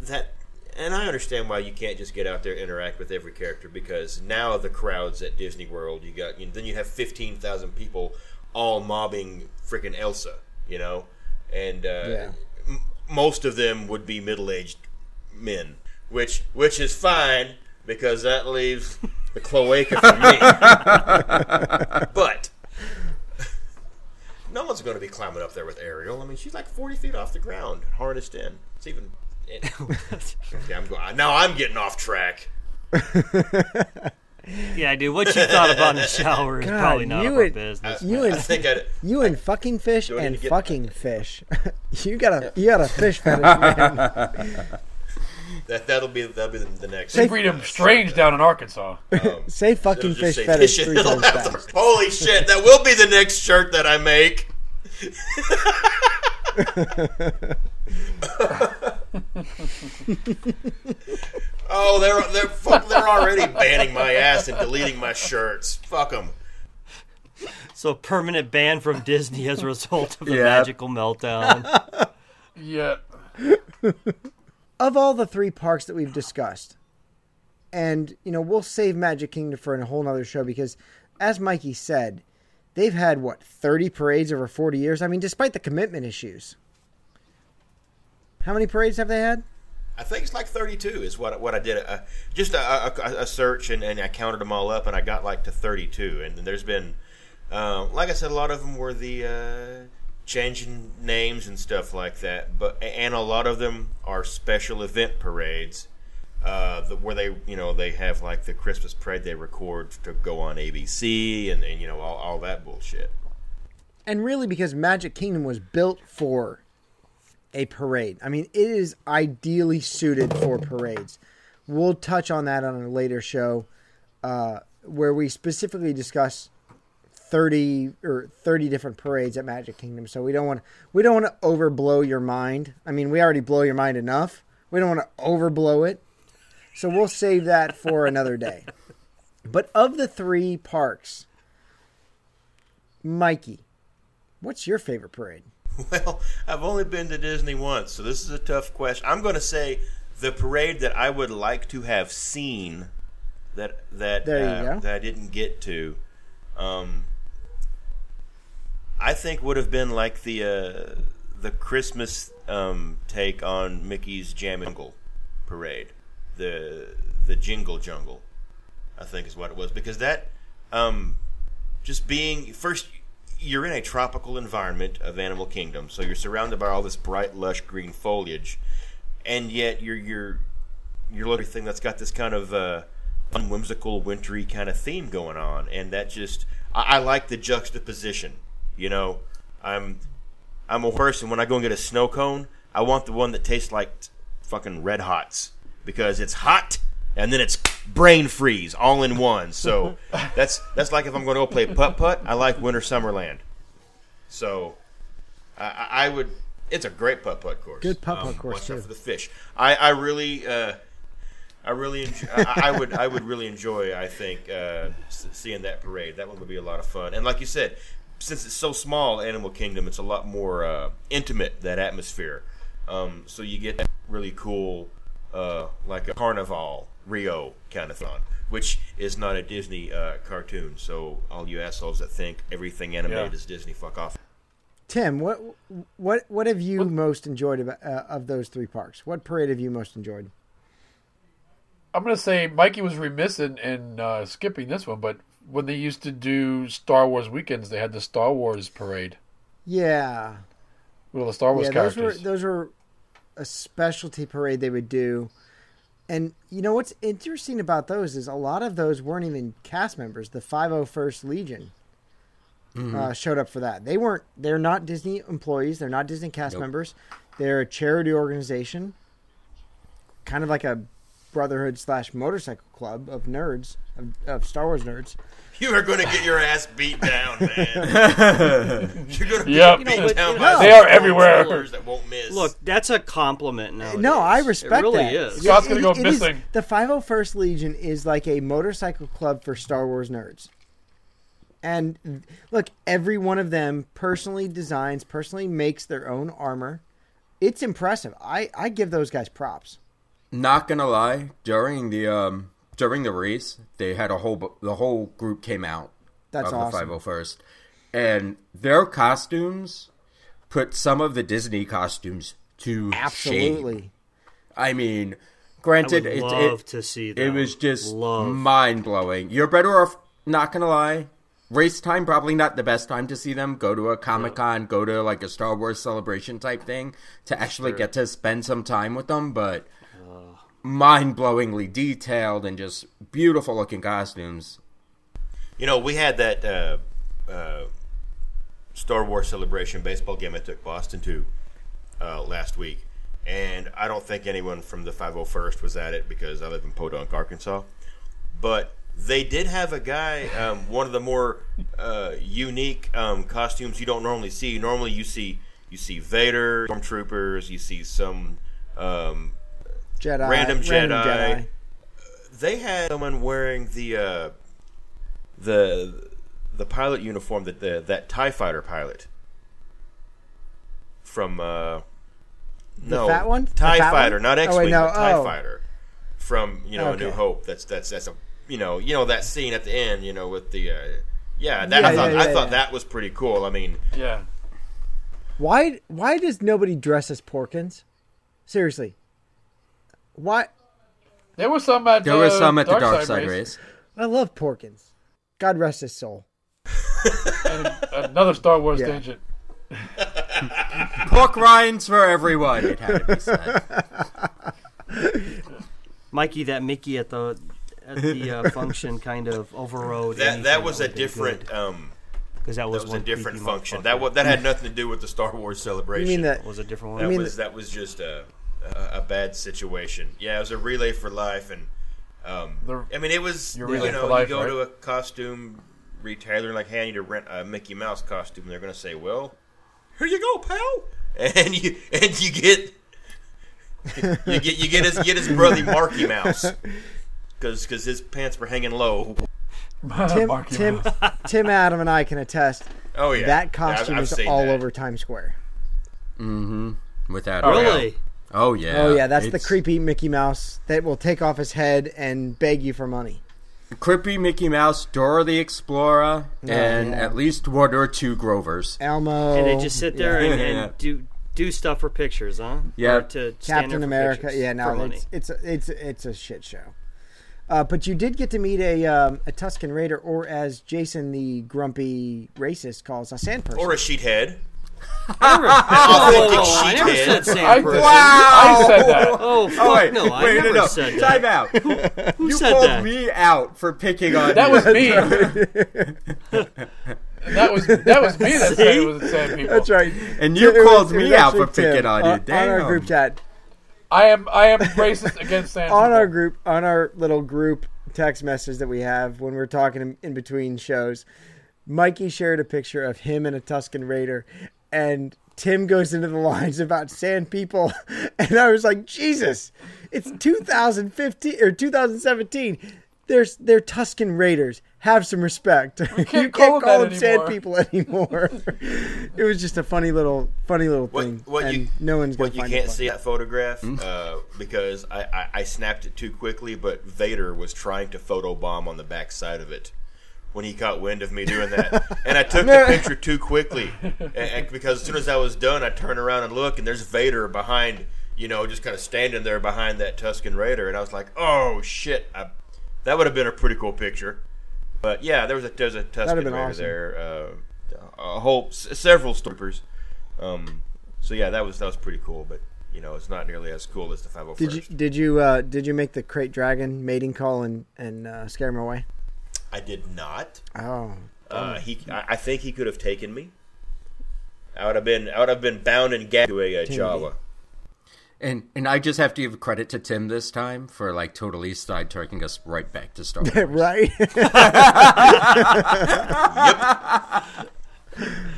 that and I understand why you can't just get out there and interact with every character because now the crowds at Disney World you got you know, then you have fifteen thousand people all mobbing freaking Elsa, you know, and uh, Yeah. m- most of them would be middle aged men, which which is fine because that leaves the cloaca for me. but no one's going to be climbing up there with Ariel. I mean, she's like forty feet off the ground, harnessed in. It's even. It, okay, I'm going. Now I'm getting off track. Yeah, dude, what you thought about in the shower is God, probably none you of our would- business. You I and think I. you and fucking fish Do I need and get- fucking fish. you got a you got a fish fetish, man. That that'll be that'll be the, the next. They breed them strange down in Arkansas. Say um, fucking just fish say fetish fish- three times fast. Holy shit! That will be the next shirt that I make. Oh, they're they're fuck, they're already banning my ass and deleting my shirts. Fuck them. So permanent ban from Disney as a result of the Yeah. magical meltdown. Yeah. Of all the three parks that we've discussed, and you know we'll save Magic Kingdom for a whole nother show because, as Mikey said, they've had what thirty parades over forty years. I mean, despite the commitment issues. How many parades have they had? I think it's like 32 is what what I did. Uh, just a, a, a search and, and I counted them all up and I got like to 32. And there's been, uh, like I said, a lot of them were the uh, changing names and stuff like that. But and a lot of them are special event parades. Uh, the, where they, you know, they have like the Christmas parade they record to go on ABC and, and you know all, all that bullshit. and really because Magic Kingdom was built for a parade. I mean, it is ideally suited for parades. We'll touch on that on a later show, uh, where we specifically discuss thirty or thirty different parades at Magic Kingdom. So we don't want we don't want to overblow your mind. I mean, we already blow your mind enough. We don't want to overblow it. So we'll save that for another day. But of the three parks, Mikey, what's your favorite parade? Well, I've only been to Disney once, so this is a tough question. I'm going to say the parade that I would like to have seen that that uh, that I didn't get to. Um, I think would have been like the uh, the Christmas um, take on Mickey's Jammin' Jungle parade, the the Jingle Jungle, I think is what it was because that um, just being first you're in a tropical environment of animal kingdom so you're surrounded by all this bright lush green foliage and yet you're you're you're looking at everything that's got this kind of uh whimsical wintry kind of theme going on and that just I, I like the juxtaposition you know? I'm i'm a person when i go and get a snow cone i want the one that tastes like fucking red hots because it's hot and then it's brain freeze all in one. So that's that's like if I'm going to go play putt putt. I like Winter Summerland. So I, I I would. It's a great putt putt course. Good putt-putt Um, course, watch out too. for the fish. I I really. Uh, I really, enjoy, I, I would, I would really enjoy. I think uh, seeing that parade. That one would be a lot of fun. And like you said, since it's so small, Animal Kingdom, it's a lot more uh, intimate. That atmosphere. Um, so you get that really cool, uh, like a Carnival Rio kind of thing, which is not a Disney uh, cartoon. So all you assholes that think everything animated Yeah. is Disney, fuck off. Tim, what what what have you most enjoyed about, uh, of those three parks? What parade have you most enjoyed? I'm gonna say Mikey was remiss in, in uh, skipping this one, but when they used to do Star Wars weekends, they had the Star Wars parade Yeah, Well, the Star Wars yeah, those were characters. those were a specialty parade they would do. And you know what's interesting about those is a lot of those weren't even cast members. The 501st Legion uh, showed up for that. They weren't. They're not Disney employees. They're not Disney cast Nope. members. They're a charity organization, kind of like a brotherhood slash motorcycle club of nerds of, of Star Wars nerds. You are going to get your ass beat down, man. You're going to Yep. get beat You know, down by know- They are everywhere. That won't miss. Look, that's a compliment now. No, I respect it really that. is. Scott's gonna go it is- missing. the 501st Legion is like a motorcycle club for Star Wars nerds. And look, every one of them personally designs, personally makes their own armor. It's impressive. I, I give those guys props. Not gonna lie, during the um during the race, they had a whole the whole group came out That's of awesome. the 501st, and their costumes put some of the Disney costumes to shame. Absolutely. I mean, I granted, would it, love it, to see that. it was just love. mind blowing. You're better off. Not gonna lie. Race time probably not the best time to see them. Go to a comic con, go to like a Star Wars celebration type thing to actually get to spend some time with them. But mind blowingly detailed and just beautiful looking costumes. You know, we had that uh, uh, Star Wars Celebration baseball game I took Boston to uh, last week, and I don't think anyone from the 501st was at it because I live in Podunk, Arkansas. But they did have a guy, um, one of the more uh, unique um, costumes you don't normally see. Normally, you see you see Vader, stormtroopers, you see some. Um, Jedi. Random random Jedi. they had someone wearing the uh, the the pilot uniform that the that Tie Fighter pilot from uh, no fat one? Tie fat Fighter, one? not Oh, X wait, Wing, no, but Tie oh. Fighter from you know A New Hope. That's that's that's a you know you know that scene at the end. You know with the uh, yeah that Yeah, I thought yeah, I yeah, thought yeah. that was pretty cool. I mean, Yeah. Why why does nobody dress as Porkins? Seriously. Why There was some at There uh, was some at the dark Side side race. I love Porkins. God rest his soul. And another Star Wars Yeah. tangent. Pork rinds for everyone. It had to be said. Mikey, that Mickey at the at the uh, function kind of overrode. that that was a different because um, that that was, was a different function. That wa- that had nothing to do with the Star Wars celebration. You mean that was a different That one. mean was that was just a, a a bad situation. Yeah, it was a relay for life, and um, The- I mean it was you know for Life, you go right? to a costume retailer like, hey, I need to rent a Mickey Mouse costume. And they're going to say, well, here you go, pal, and you and you get you get you get his get his brother Marky Mouse because because his pants were hanging low. Tim Tim Tim Adam and I can attest Oh yeah, that Yeah, costume I've- I've is all that. over Times Square. Without Oh, a doubt. Really? Oh yeah. Oh yeah, that's the creepy Mickey Mouse that will take off his head and beg you for money. creepy Mickey Mouse, Dora the Explorer, and yeah. at least one or two Grovers. Elmo And they just sit there Yeah. and, and Yeah. do do stuff for pictures, huh? Yeah. Or to stand Captain for America. pictures Yeah, for no, it's it's a, it's it's a shit show. Uh, but you did get to meet a um, a Tusken Raider, or as Jason the grumpy racist calls a sand person. or a sheethead. I never, Authentic oh, I never sheethead. said I sand did. I said that. Oh fuck Oh wait, no! I wait, never no, no. said Time out. Who you said called that? me out for picking on That was me. that was that was me that said it was the same people. That's right. And you It called was me out for picking Tim, on you. On, on our group chat, I am I am racist against sand on people. our group, on our little group text message that we have when we're talking in, in between shows, Mikey shared a picture of him and a Tusken Raider, and Tim goes into the lines about sand people, and I was like, Jesus, it's 2015 or 2017. There's they're Tusken Raiders. Have some respect. you can't call call, them them sand people anymore. it was just a funny little, funny little What, thing. what and you no one's what you find can't see that photograph uh, because I, I, I snapped it too quickly, but Vader was trying to photobomb on the back side of it when he caught wind of me doing that, and I took the picture too quickly and, and because as soon as I was done, I turned around and look, and there's Vader behind, you know, just kind of standing there behind that Tusken Raider, and I was like, oh shit, I, that would have been a pretty cool picture. But yeah, there was a there's a Tusken Raider awesome. there, uh, a whole s- several stormtroopers. Um, so yeah, that was that was pretty cool, but you know, it's not nearly as cool as the 501st. Did you did you uh, did you make the krayt dragon mating call and and uh, scare him away? I did not. Oh, Uh, he, I, I think he could have taken me. I would have been, I would have been bound and gagged to a, uh Team Jawa. And and I just have to give credit to Tim this time for like totally sidetracking us right back to Star Wars. right?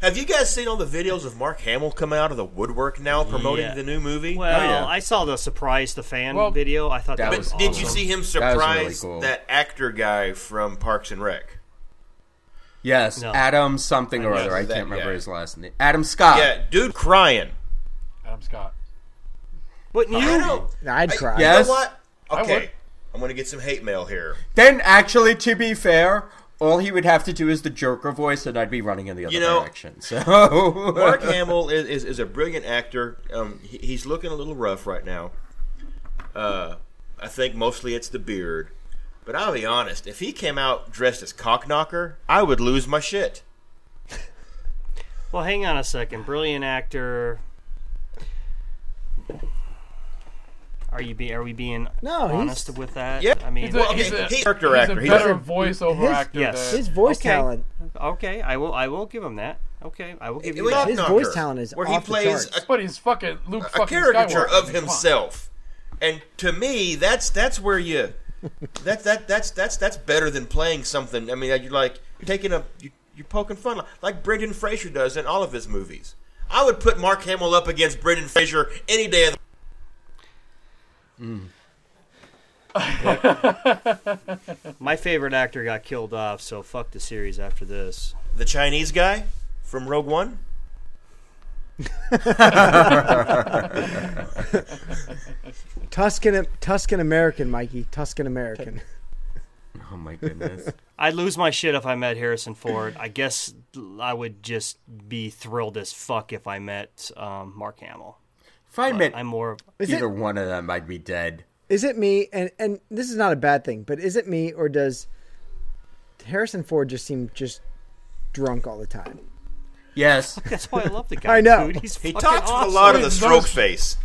Have you guys seen all the videos of Mark Hamill come out of the woodwork now promoting Yeah. the new movie? Well, oh, yeah. I saw the surprise the fan Well, video. I thought that, that but was was did you awesome. see him That was really surprise cool. that actor guy from Parks and Rec? Yes, No. Adam something or Yes, other. I that can't remember guy. his last name. Adam Scott. Yeah, dude crying. Adam Scott. Wouldn't I you? don't. I'd I- cry. You Yes. know what? I Okay. would. I'm going to get some hate mail here. Then actually, to be fair, all he would have to do is the Joker voice, and I'd be running in the other You know, direction. So Mark Hamill is, is, is a brilliant actor. Um, he, he's looking a little rough right now. Uh, I think mostly it's the beard. But I'll be honest, if he came out dressed as Cockknocker, I would lose my shit. Well, hang on a second. Brilliant actor. Are you be? Are we being No, he's- honest with that? Yeah. I mean, He's a, Well, he's a, he's a character he's actor. a better doesn't- voiceover his- actor. yes. than- His voice Okay. talent. okay, I will. I will give him that. Okay, I will give It you that. His Cockknocker, voice talent is where off he the plays charts. a, But he's fucking Luke a fucking caricature Skywalker. of himself. And to me, that's that's where you that that that's that's that's better than playing something. I mean, you're like you're taking a you, you're poking fun like Brendan Fraser does in all of his movies. I would put Mark Hamill up against Brendan Fraser any day of the My favorite actor got killed off, so fuck the series after this. The Chinese guy from Rogue One? Tuscan Tuscan American, Mikey. Tuscan American. oh my goodness. I'd lose my shit if I met Harrison Ford. I guess I would just be thrilled as fuck if I met um, Mark Hamill. If I met I'm more. Is either it one of them, I'd be dead. is it me and and this is not a bad thing, but is it me or does Harrison Ford just seem just drunk all the time? Yes. That's why I love the guy. I know. Dude. He's He talks awesome. a lot of the stroke no- face.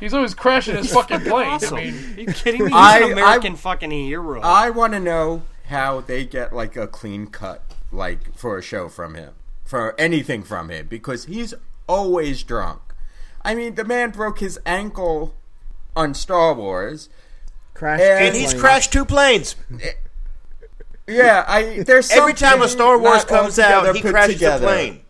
He's always crashing his fucking plane. Awesome. I mean, Are you kidding me? He's I- an American I- fucking hero. I want to know how they get like a clean cut, like for a show from him, for anything from him, because he's always drunk. I mean, the man broke his ankle on Star Wars. Crash. And And he's plane. crashed two planes. Yeah, I there's Every time a Star Wars comes out, he crashes together. a plane.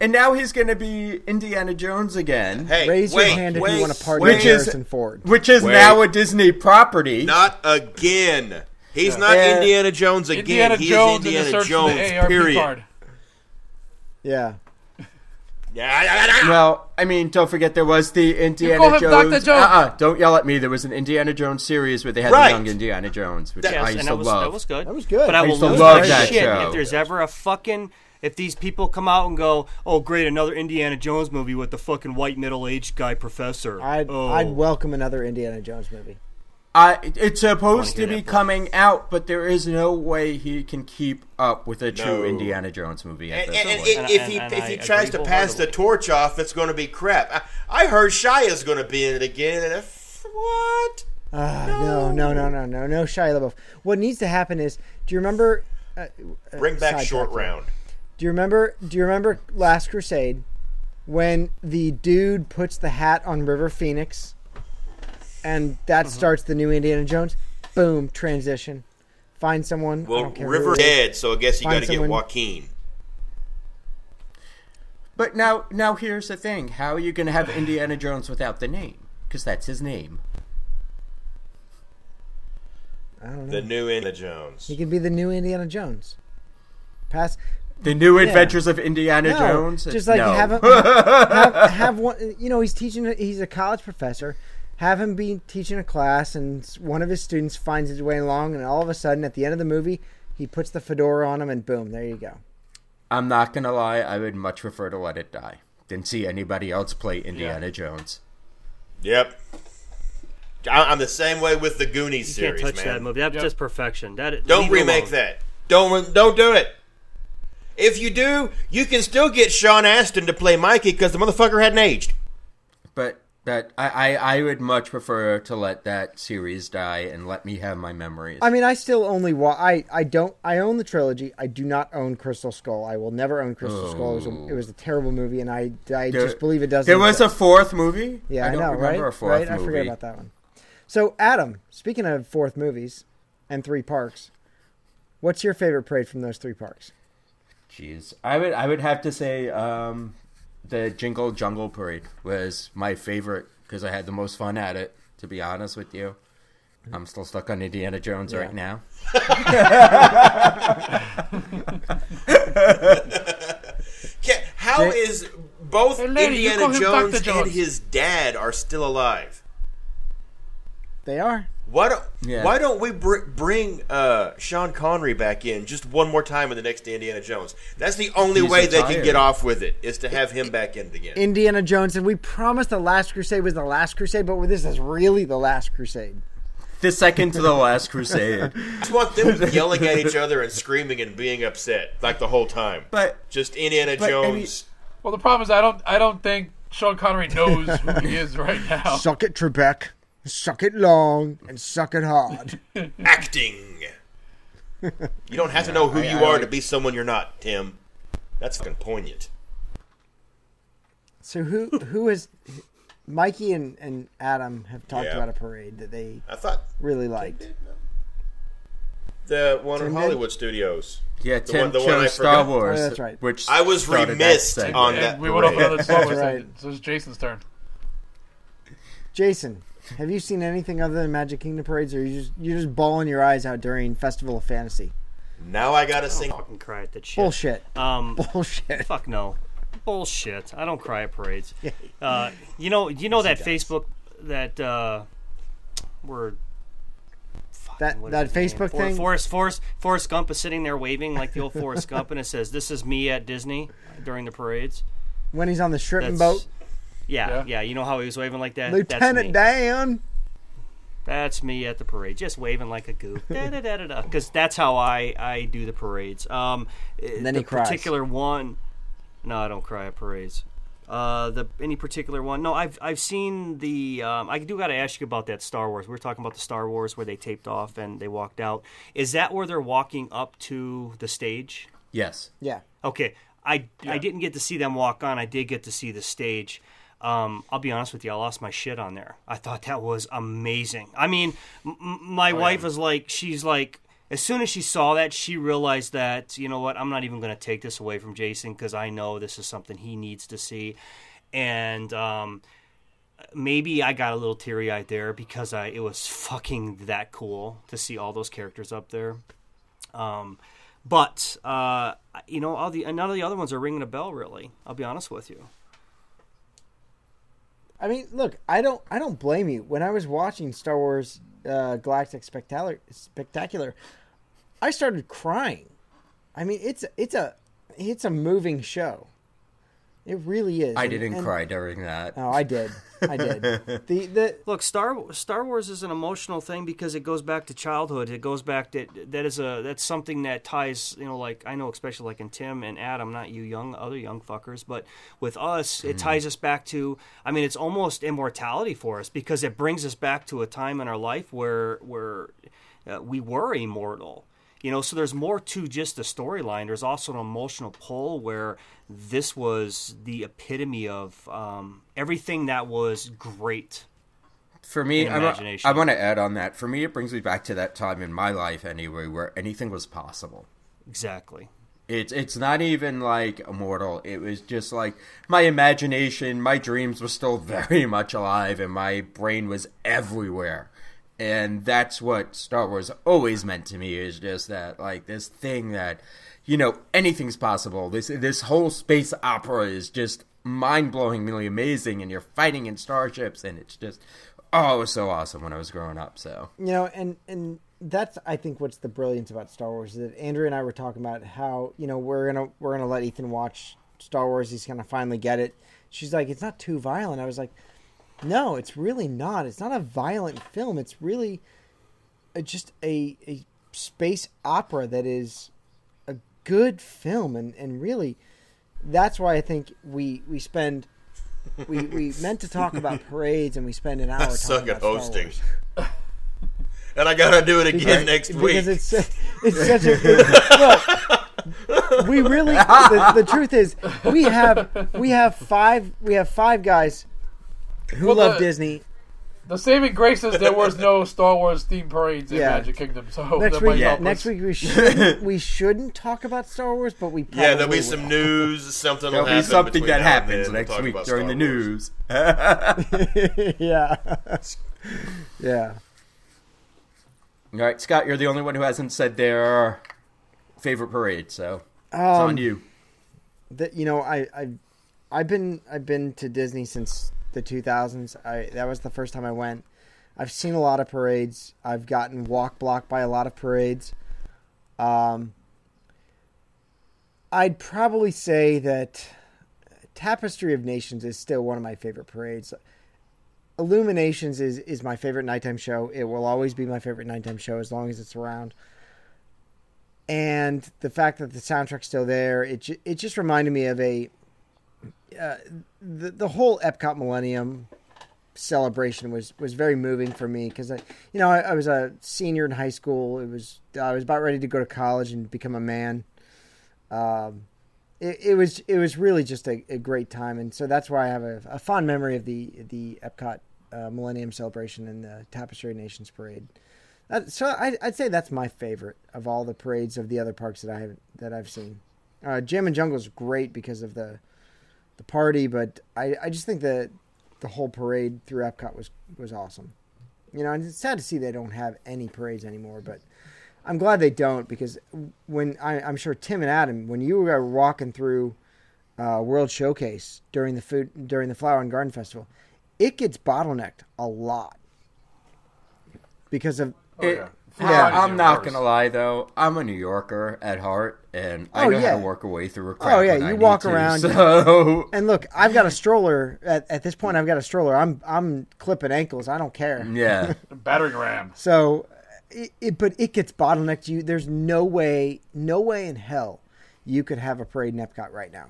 and now he's going to be Indiana Jones again, Hey, Raise wait, your hand if you want to party wait. with Which is- Harrison Ford. which is Wait. now a Disney property. Not again. He's not Yeah. Indiana Jones again. Indiana he Jones is Indiana search Jones. for the ARP period. card. Yeah. Yeah, yeah, yeah, yeah. Well, I mean, don't forget there was the Indiana call him Jones. Dr. Jones. Uh-uh, don't yell at me. There was an Indiana Jones series where they had Right. the young Indiana Jones, which That- Yes, I used and to that was love. that was good. That was good. But I, I will used to lose love my that shit show. if there's ever a fucking if these people come out and go, "Oh, great, another Indiana Jones movie with the fucking white middle-aged guy professor." I'd oh. I'd welcome another Indiana Jones movie. I, it's supposed to be that, coming out, but there is no way he can keep up with a true No. Indiana Jones movie at And, this and, and if, And- if he and if he tries to pass the torch off, it's going to be crap. I, I heard Shia's going to be in it again, and if what? Uh, no, no, no, no, no, no, Shia LaBeouf. What needs to happen is, do you remember? Uh, uh, Bring back short here. round. Do you remember? Do you remember Last Crusade when the dude puts the hat on River Phoenix, and that Mm-hmm. starts the new Indiana Jones? Boom, transition. Find someone. Well, don't care who River's dead, so I guess you got to get Joaquin. But now, now here's the thing: How are you going to have Indiana Jones without the name? Because that's his name. I don't know. The new Indiana Jones. He could be the new Indiana Jones. Pass. The New Adventures of Indiana No, Jones. just like no. have him have, have one. You know, he's teaching. He's a college professor. Have him be teaching a class, and one of his students finds his way along, and all of a sudden, at the end of the movie, he puts the fedora on him, and boom, there you go. I'm not gonna lie. I would much prefer to let it die than see anybody else play Indiana Jones. Yep. I- I'm the same way with the Goonies You can't series, touch man. that movie. That's Yep. just perfection. That Don't remake alone. that. Don't don't do it. If you do, you can still get Sean Astin to play Mikey because the motherfucker hadn't aged. But That I, I, I would much prefer to let that series die and let me have my memories. I mean, I still only wa- I I don't. I own the trilogy. I do not own Crystal Skull. I will never own Crystal Skull. It was, a, it was a terrible movie, and I I There- just believe it doesn't. there was a fourth movie. yeah, I, don't know, remember right? a fourth right, I forget about that one. So, Adam, speaking of fourth movies and three parks, what's your favorite parade from those three parks? Jeez, I would I would have to say um, the Jingle Jungle Parade was my favorite because I had the most fun at it. To be honest with you, I'm still stuck on Indiana Jones Yeah. right now. Ca- How Jay- is both Hey, lady, Indiana Jones, Jones. and his dad are still alive? They are. Why don't Yeah. Why don't we br- bring uh, Sean Connery back in just one more time in the next Indiana Jones? That's the only He's way they can get off with it is to have him back in it again. Indiana Jones, and we promised the Last Crusade was the Last Crusade, but this is really the Last Crusade. The second to the last crusade. I just want them yelling at each other and screaming and being upset like the whole time. But Just Indiana But, I mean- Jones. Well, the problem is I don't I don't think Sean Connery knows who he is right now. Suck it, Trebek. Suck it long and suck it hard. acting. You don't have to know who I- you I are like- to be someone you're not, Tim. That's fucking poignant. So who who is Mikey and, and Adam have talked Yeah. about a parade that they I thought really liked. the one in Tim did? Hollywood Studios. yeah, The Tim one- the one I chose Star forgot. Wars. Oh, that's right. Which I was started that remiss segment. on that we went off parade. another Star Wars right. so it's Jason's turn. Jason, have you seen anything other than Magic Kingdom parades, or you just you're just bawling your eyes out during Festival of Fantasy? Now I gotta sing. fucking cry at that shit. Bullshit. Um, Bullshit. fuck no. Bullshit. I don't cry at parades. Uh, you know, you know that Facebook that uh, word. fucking, That- what is that his name? Facebook For- thing? Forrest, Forrest, Forrest Gump is sitting there waving like the old Forrest Gump, and it says, "This is me at Disney during the parades." When he's on the stripping That's, boat, Yeah, Yeah. yeah, You know how he was waving like that? That's Lieutenant me. Dan. That's me at the parade, just waving like a goof. Because that's how I, I do the parades. Um, And then the he cries. particular one. No, I don't cry at parades. Uh, the any particular one? No, I've I've seen the. Um, I do got to ask you about that Star Wars. We were talking about the Star Wars where they taped off and they walked out. Is that where they're walking up to the stage? Yes. Yeah. Okay, I I didn't get to see them walk on. I did get to see the stage. Um, I'll be honest with you, I lost my shit on there. I thought that was amazing. I mean, m- my wife was like, she's like, as soon as she saw that, she realized that you know what, I'm not even going to take this away from Jason because I know this is something he needs to see, and um, maybe I got a little teary eyed there because I it was fucking that cool to see all those characters up there. Um, but uh, you know, all the none of the other ones are ringing a bell. Really, I'll be honest with you. I mean, look, I don't, I don't blame you. When I was watching Star Wars uh, Galactic Spectacular, Spectacular, I started crying. I mean, it's it's a it's a moving show. It really is. I And- didn't and- cry during that. Oh, I did. I did. the the Look, Star Star Wars is an emotional thing because it goes back to childhood. It goes back to that is a that's something that ties you know like I know especially like in Tim and Adam, not you young other young fuckers, but with us it ties us back to. I mean, it's almost immortality for us because it brings us back to a time in our life where where uh, we were immortal. You know, so there's more to just the storyline. There's also an emotional pull where this was the epitome of um, everything that was great For me, I, wa-. I want to add on that. For me, it brings me back to that time in my life anyway, where anything was possible. Exactly. It's it's not even like immortal. It was just like my imagination, my dreams were still very much alive, and my brain was everywhere. And that's what Star Wars always meant to me is just that like this thing that you know anything's possible. This this whole space opera is just mind blowingly amazing, and you're fighting in starships, and it's just oh, it was so awesome when I was growing up. So you know, and and that's I think what's the brilliance about Star Wars is that Andrew and I were talking about how you know we're gonna we're gonna let Ethan watch Star Wars. He's gonna finally get it. She's like, it's not too violent. I was like, no, it's really not. It's not a violent film. It's really just a a space opera that is a good film, and and really, that's why I think we we spend we, we meant to talk about parades and we spend an hour I talking suck at hosting. And I gotta do it again next because week. it's it's such a look. We really the, the truth is we have we have five we have five guys who Well, love the- Disney. The saving grace is there was no Star Wars themed parades in Yeah. Magic Kingdom, so Next that week, might help next us. week we shouldn't we shouldn't talk about Star Wars, but we yeah, there'll be probably some news. Something There'll will be happen something that happens then. We'll next week about during the Star Wars. news. yeah, yeah. All right, Scott, you're the only one who hasn't said their favorite parade, so it's Um, on you. that you know I I I've been I've been to Disney since the 2000s. I that was the first time I went. I've seen a lot of parades. I've gotten walk blocked by a lot of parades. Um, I'd probably say that Tapestry of Nations is still one of my favorite parades. Illuminations is is my favorite nighttime show. It will always be my favorite nighttime show as long as it's around and the fact that the soundtrack's still there, it it just reminded me of a uh, the the whole Epcot Millennium celebration was was very moving for me because I you know I, I was a senior in high school. It was I was about ready to go to college and become a man. Um, it, it was it was really just a, a great time, and so that's why I have a, a fond memory of the the Epcot uh, Millennium Celebration and the Tapestry Nations Parade. So I, I'd say that's my favorite of all the parades of the other parks that I have that I've seen. Uh, Jammin' Jungle is great because of the the party, but I, I just think that the whole parade through Epcot was was awesome. You know, and it's sad to see they don't have any parades anymore, but I'm glad they don't because when I, I'm sure Tim and Adam, when you were walking through uh, World Showcase during the food during the Flower and Garden Festival, it gets bottlenecked a lot because of Oh, It- yeah. Yeah, I'm even not gonna lie though. I'm a New Yorker at heart, and I Oh, know how yeah. to work a way through a oh, crowd. Oh, yeah, when you need walk to, around, So And look, I've got a stroller. At, at this point, I've got a stroller. I'm I'm clipping ankles. I don't care. yeah, battering ram. So, it, it but it gets bottlenecked. You there's no way, no way in hell you could have a parade in Epcot right now,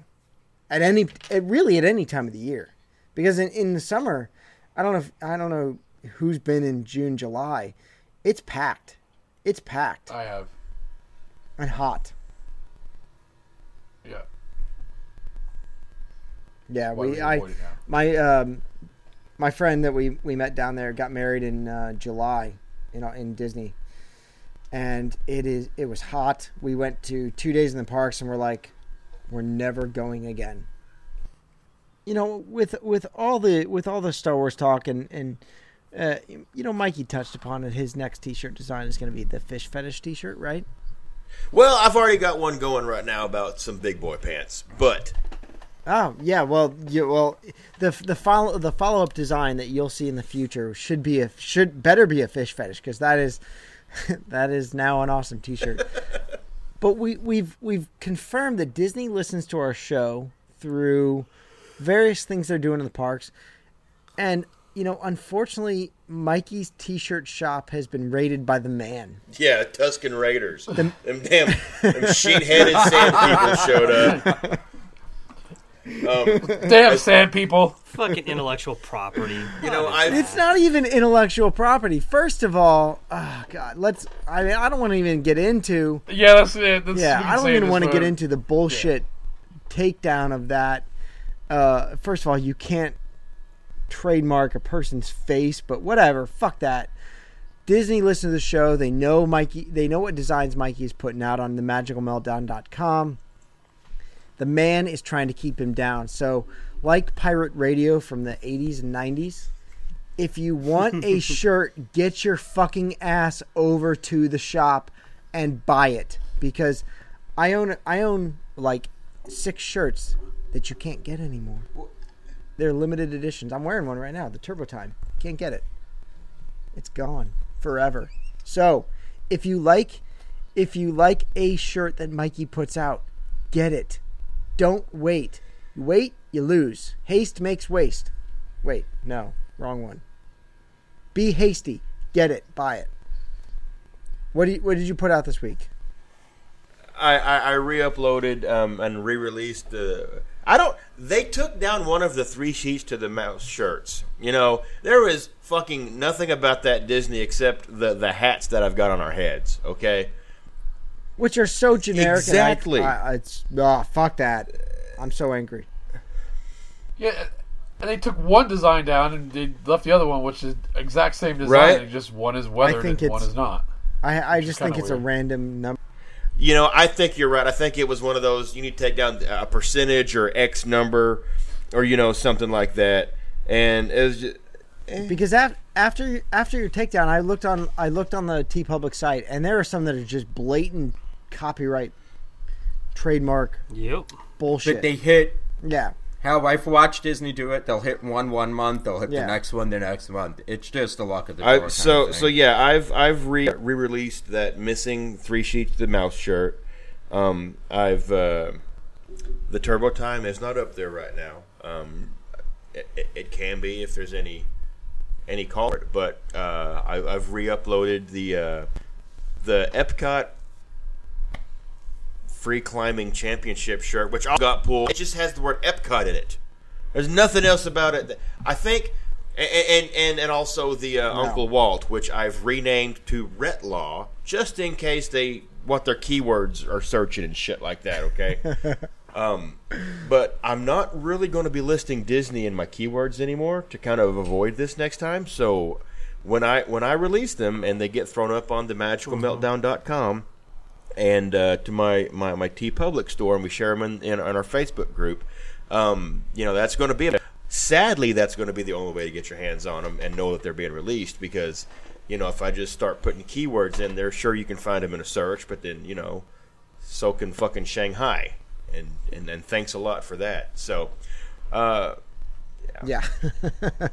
at any, at really at any time of the year, because in, in the summer, I don't know if I don't know who's been in June, July, it's packed, it's packed I have. and hot. Yeah. Yeah, Why we I avoid it now? my um my friend that we we met down there got married in uh, July, you know, in Disney, and it is it was hot. We went to two days in the parks, and we're like, we're never going again. You know, with with all the with all the Star Wars talk and and. Uh, you know, Mikey touched upon it. His next T-shirt design is going to be the fish fetish T-shirt, right? Well, I've already got one going right now about some big boy pants, but Oh yeah, well, you, well, the the follow the follow up design that you'll see in the future should be a should better be a fish fetish because that is that is now an awesome T-shirt. but we we've we've confirmed that Disney listens to our show through various things they're doing in the parks, and you know, unfortunately, Mikey's T-shirt shop has been raided by the man. yeah, Tusken Raiders. them damn them sheet-headed sand people showed up. Um, Damn sand people. Fucking intellectual property. you know, I It's not even intellectual property. First of all, oh god, let's. I mean, I don't want to even get into. Yeah, that's it. That's, Yeah, I don't even want to get into the bullshit takedown of that. Uh, first of all, you can't trademark a person's face, but whatever. Fuck that. Disney listens to the show. They know Mikey. They know what designs Mikey is putting out on the magicalmeltdown.com. The man is trying to keep him down. So, like pirate radio from the 80s and 90s, if you want a shirt, get your fucking ass over to the shop and buy it because I own I own like six shirts that you can't get anymore. They're limited editions. I'm wearing one right now, the Turbo Time. Can't get it. It's gone forever. So, if you like if you like a shirt that Mikey puts out, get it. Don't wait. Wait, you lose. Haste makes waste. Wait, no, wrong one. Be hasty. Get it. Buy it. What, you, what did you put out this week? I, I, I re-uploaded um, and re-released the. I don't. they took down one of the three sheets to the mouse shirts. You know, there was fucking nothing about that Disney except the the hats that I've got on our heads. Okay, which are so generic. Exactly. I, I, it's oh fuck that. I'm so angry. Yeah, and they took one design down and they left the other one, which is exact same design. Right. Just one is weathered think and one is not. I I just think kinda it's a random number. You know, I think you're right. I think it was one of those you need to take down a percentage or X number, or you know something like that. And it was just, eh. because af- after after your takedown, I looked on I looked on the TeePublic site, and there are some that are just blatant copyright, trademark Yep. bullshit. But they hit yeah, how I've watched Disney do it. They'll hit one one month. They'll hit Yeah. the next one the next month. It's just the luck of the draw. I, so of thing. so yeah, I've I've re released that missing three sheets of the mouse shirt. Um, I've uh, the turbo time is not up there right now. Um, it, it, it can be if there's any any call for it, but uh, I, I've re-uploaded the uh, the Epcot free climbing championship shirt, which I got pulled. It just has the word Epcot in it. There's nothing else about it. that- I think, and and and, also the uh, Uncle Walt, which I've renamed to Retlaw, just in case they what their keywords are searching and shit like that. Okay. um, but I'm not really going to be listing Disney in my keywords anymore to kind of avoid this next time. So when I when I release them and they get thrown up on the magicalmeltdown.com and uh, to my, my, my TeePublic store, and we share them in, in, on our Facebook group. Um, you know, that's going to be. a, Sadly, that's going to be the only way to get your hands on them and know that they're being released because, you know, if I just start putting keywords in there, sure you can find them in a search, but then you know, so can fucking Shanghai, and and, and thanks a lot for that. So, uh, yeah.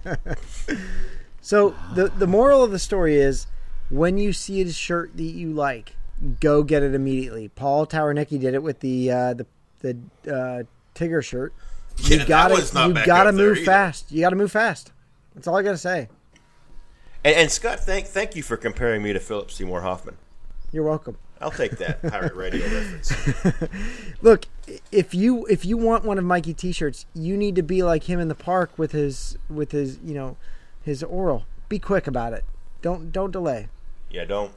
so the the moral of the story is, when you see a shirt that you like, go get it immediately. Paul Towernicki did it with the uh, the the uh, Tigger shirt. You Yeah, that gotta you gotta move fast. You gotta move fast. That's all I gotta say. and, and Scott, thank thank you for comparing me to Philip Seymour Hoffman. You're welcome. I'll take that pirate radio reference. Look, if you if you want one of Mikey T-shirts, you need to be like him in the park with his with his you know his oral. Be quick about it. Don't don't delay. Yeah, don't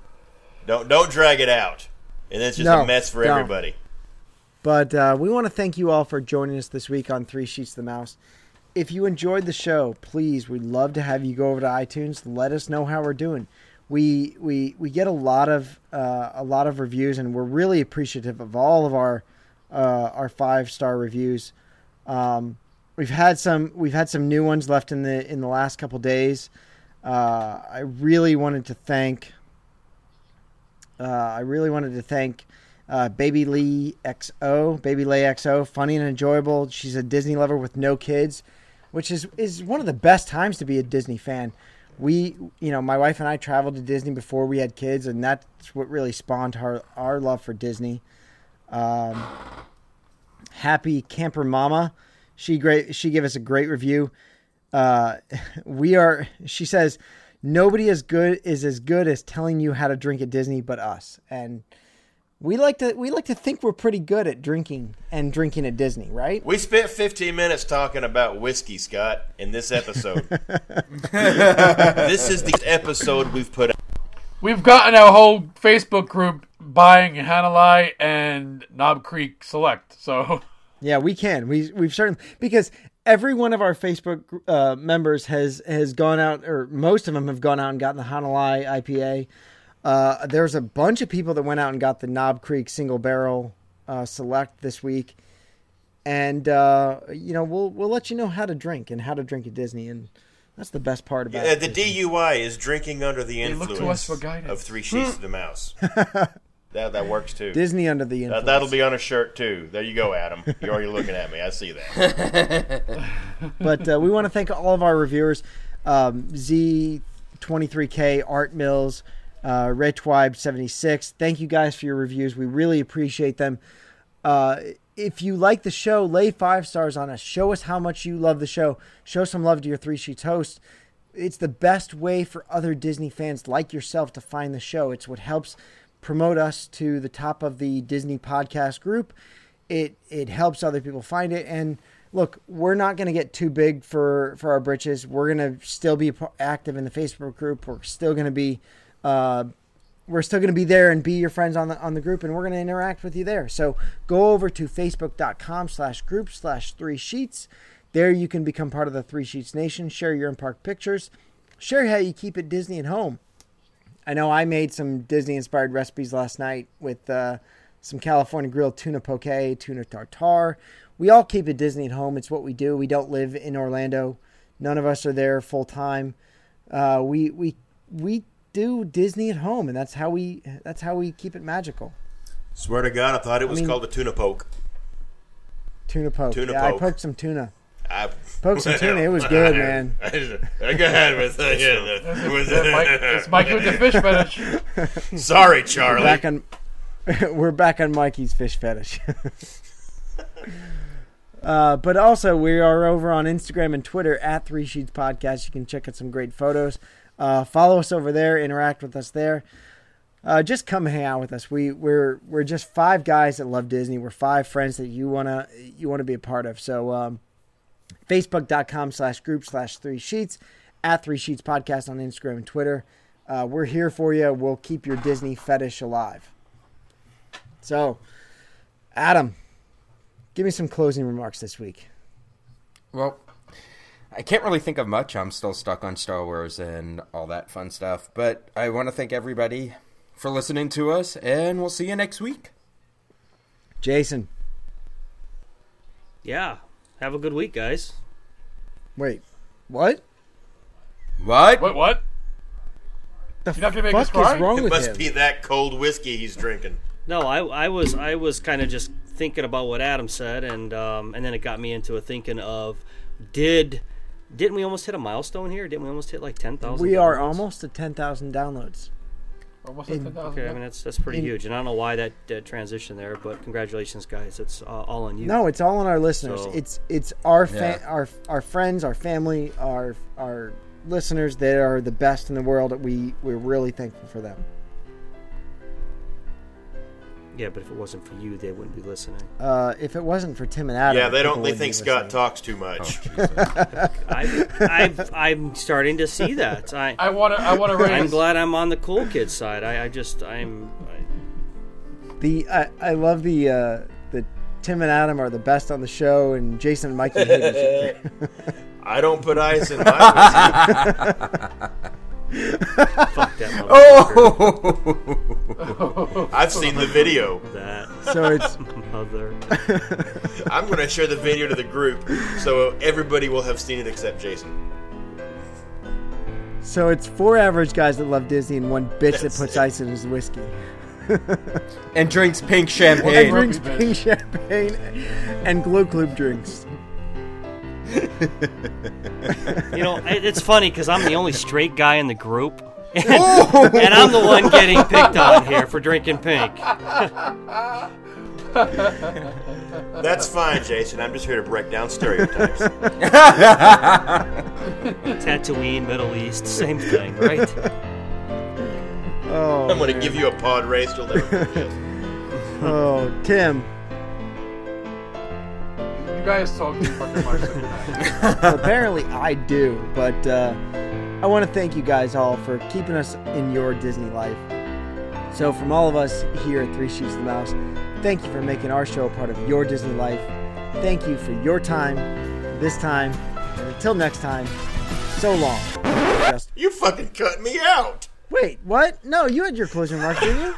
don't don't drag it out, and it's just No, a mess for don't. everybody. But uh, we want to thank you all for joining us this week on Three Sheets of the Mouse. If you enjoyed the show, please, we'd love to have you go over to iTunes. Let us know how we're doing. We we we get a lot of uh, a lot of reviews, and we're really appreciative of all of our uh, our five star reviews. Um, we've had some we've had some new ones left in the in the last couple days. Uh, I really wanted to thank uh, I really wanted to thank uh, Baby Lee XO, Baby Lay XO, funny and enjoyable. She's a Disney lover with no kids, which is is one of the best times to be a Disney fan. We, you know, my wife and I traveled to Disney before we had kids, and that's what really spawned our our love for Disney. Um, Happy Camper Mama, she great. She gave us a great review. Uh, we are. She says nobody as good is as good as telling you how to drink at Disney, but us. And we like to we like to think we're pretty good at drinking and drinking at Disney, right? We spent 15 minutes talking about whiskey, Scott, in this episode. this is the episode we've put out. We've gotten our whole Facebook group buying Hanalei and Knob Creek Select. So Yeah, we can. We we've certainly because every one of our Facebook uh, members has has gone out, or most of them have gone out and gotten the Hanalei IPA. Uh, there's a bunch of people that went out and got the Knob Creek Single Barrel uh, Select this week, and uh, you know we'll we'll let you know how to drink and how to drink at Disney, and that's the best part about Uh, it. the DUI is drinking under the look to influence us for guidance. of Three Sheets of the Mouse. that that works too. Disney under the influence. That, that'll be on a shirt too. There you go, Adam. You're already looking at me. I see that. but uh, we want to thank all of our reviewers um, Z23K, Art Mills, uh, Red Twibe 76. Thank you guys for your reviews. We really appreciate them. Uh, if you like the show, lay five stars on us. Show us how much you love the show. Show some love to your Three Sheets host. It's the best way for other Disney fans like yourself to find the show. It's what helps promote us to the top of the Disney podcast group. It it helps other people find it, and look, we're not going to get too big for for our britches. We're going to still be active in the Facebook group. We're still going to be. Uh, we're still going to be there and be your friends on the on the group and we're going to interact with you there so go over to facebook.com slash group slash three sheets there you can become part of the three sheets nation share your in park pictures share how you keep it disney at home i know i made some disney inspired recipes last night with uh, some california grilled tuna poke tuna tartare we all keep it disney at home it's what we do we don't live in orlando none of us are there full time uh, we we we do Disney at home, and that's how we that's how we keep it magical. Swear to God, I thought it was mean- called a tuna poke. Tuna poke. Tuna yeah, poke. I poked some tuna. I, Poked some tuna. It was good, man. I go ahead with uh, yeah, with, It's Mike, it's Mike with the fish fetish. Sorry, Charlie. Back on. we're back on Mikey's fish fetish. Uh, but also, we are over on Instagram and Twitter at Three Sheets Podcast. You can check out some great photos. Uh, follow us over there. Interact with us there. Uh, just come hang out with us. We we're we're just five guys that love Disney. We're five friends that you wanna you wanna be a part of. So um, Facebook.com slash group slash Three Sheets at Three Sheets Podcast on Instagram and Twitter. Uh, we're here for you. We'll keep your Disney fetish alive. So, Adam, give me some closing remarks this week. Well, I can't really think of much. I'm still stuck on Star Wars and all that fun stuff. But I want to thank everybody for listening to us, and we'll see you next week. Jason, Yeah. Have a good week, guys. wait, what? What? What? What? The You're not gonna make us fuck cry? is wrong it with must him? be that cold whiskey he's drinking. No, I, I was I was kind of just thinking about what Adam said, and um, and then it got me into a thinking of did didn't we almost hit a milestone here? Didn't we almost hit like ten thousand? we are almost at ten thousand downloads. Almost In- at 10,000. Okay, I mean that's that's pretty In- huge, and I don't know why that uh, transition there, but congratulations, guys! It's uh, all on you. No, it's all on our listeners. So- It's it's our fa- Yeah. our our friends, our family, our our listeners. They are the best in the world. We we're really thankful for them. Yeah, but if it wasn't for you, they wouldn't be listening. Uh, if it wasn't for Tim and Adam, yeah, they don't. They think Scott listening. talks too much. I, I've, I'm starting to see that. I, I want to. I want to raise. I'm glad I'm on the cool kid side. I, I just I'm. I, The I, I love the uh, the Tim and Adam are the best on the show, and Jason and Mikey hate each other. I don't put ice in my fuck that oh! motherfucker. Oh! I've seen the video. That So it's mother. I'm going to share the video to the group so everybody will have seen it except Jason. so it's four average guys that love Disney and one bitch that puts it. ice in his whiskey. and drinks pink champagne. And drinks pink champagne and glue club drinks. You know, it's funny because I'm the only straight guy in the group, and, and I'm the one getting picked on here for drinking pink. That's fine, Jason. I'm just here to break down stereotypes. Tatooine, Middle East, same thing, right? Oh, I'm going to give you a pod race you'll never forget. oh, Tim. You guys talk too fucking much. tonight. Apparently, I do, but uh, I want to thank you guys all for keeping us in your Disney life. So, from all of us here at Three Sheets of the Mouse, thank you for making our show a part of your Disney life. Thank you for your time, this time, and until next time, so long. Just You fucking cut me out. wait, what? No, you had your closing remarks, didn't you?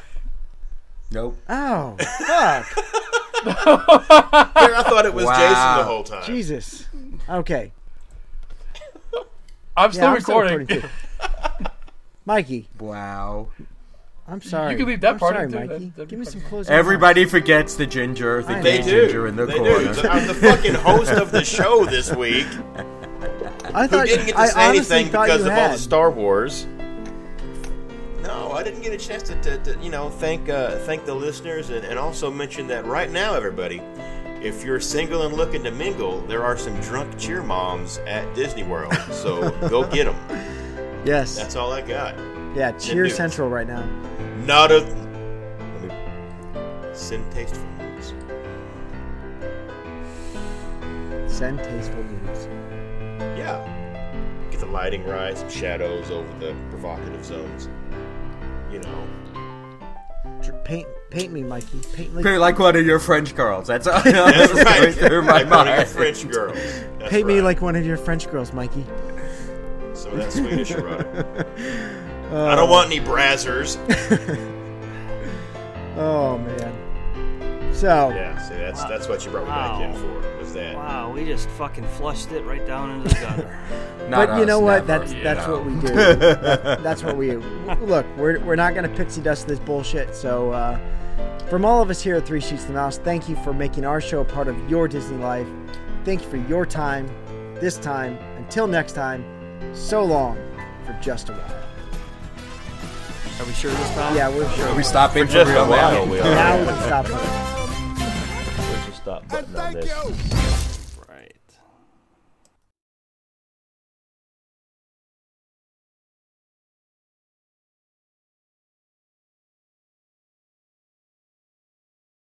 Nope. Oh, fuck, Here, I thought it was Wow. Jason the whole time. Jesus. Okay, I'm still yeah, I'm still recording. recording. Mikey, Wow. I'm sorry. You can leave that I'm part sorry, in, too. Mikey. That'd- that'd Give me some fun. closing Everybody forgets the ginger, the They gay do. ginger in the they corner. do. I'm the fucking host of the show this week. I Who didn't get to I say honestly anything because you of all the Star Wars. No, I didn't get a chance to, to, to you know, thank uh, thank the listeners and, and also mention that right now, everybody, if you're single and looking to mingle, there are some drunk cheer moms at Disney World. So go get them. Yes. That's all I got. yeah, Cheer. Central right now. Not a. Let me send tasteful news. send tasteful news. Yeah. Get the lighting right, some shadows over the provocative zones. You know. Paint, paint me, Mikey. Paint like, Pretty like one of your French girls. That's, that's That's going right. through my like one of your mind. French girls. That's paint me like one of your French girls, Mikey. some of that Swedish erotic. I don't um, want any brazzers. Oh man. So Yeah, see, that's that's what you brought me back in for. Was that? Wow, we just fucking flushed it right down into the gutter. Not but you know what? never. That's You that's know. what we do. That- that's what we look. We're we're not gonna pixie dust this bullshit. So, uh, from all of us here at Three Sheets to the Mouse, thank you for making our show a part of your Disney life. Thank you for your time. This time, until next time, so long for just a while. Are we sure this time? Yeah, we're sure. Are We stop in for Just real a while, now. we now are. we can stop. Where's the stop button on Thank this? you.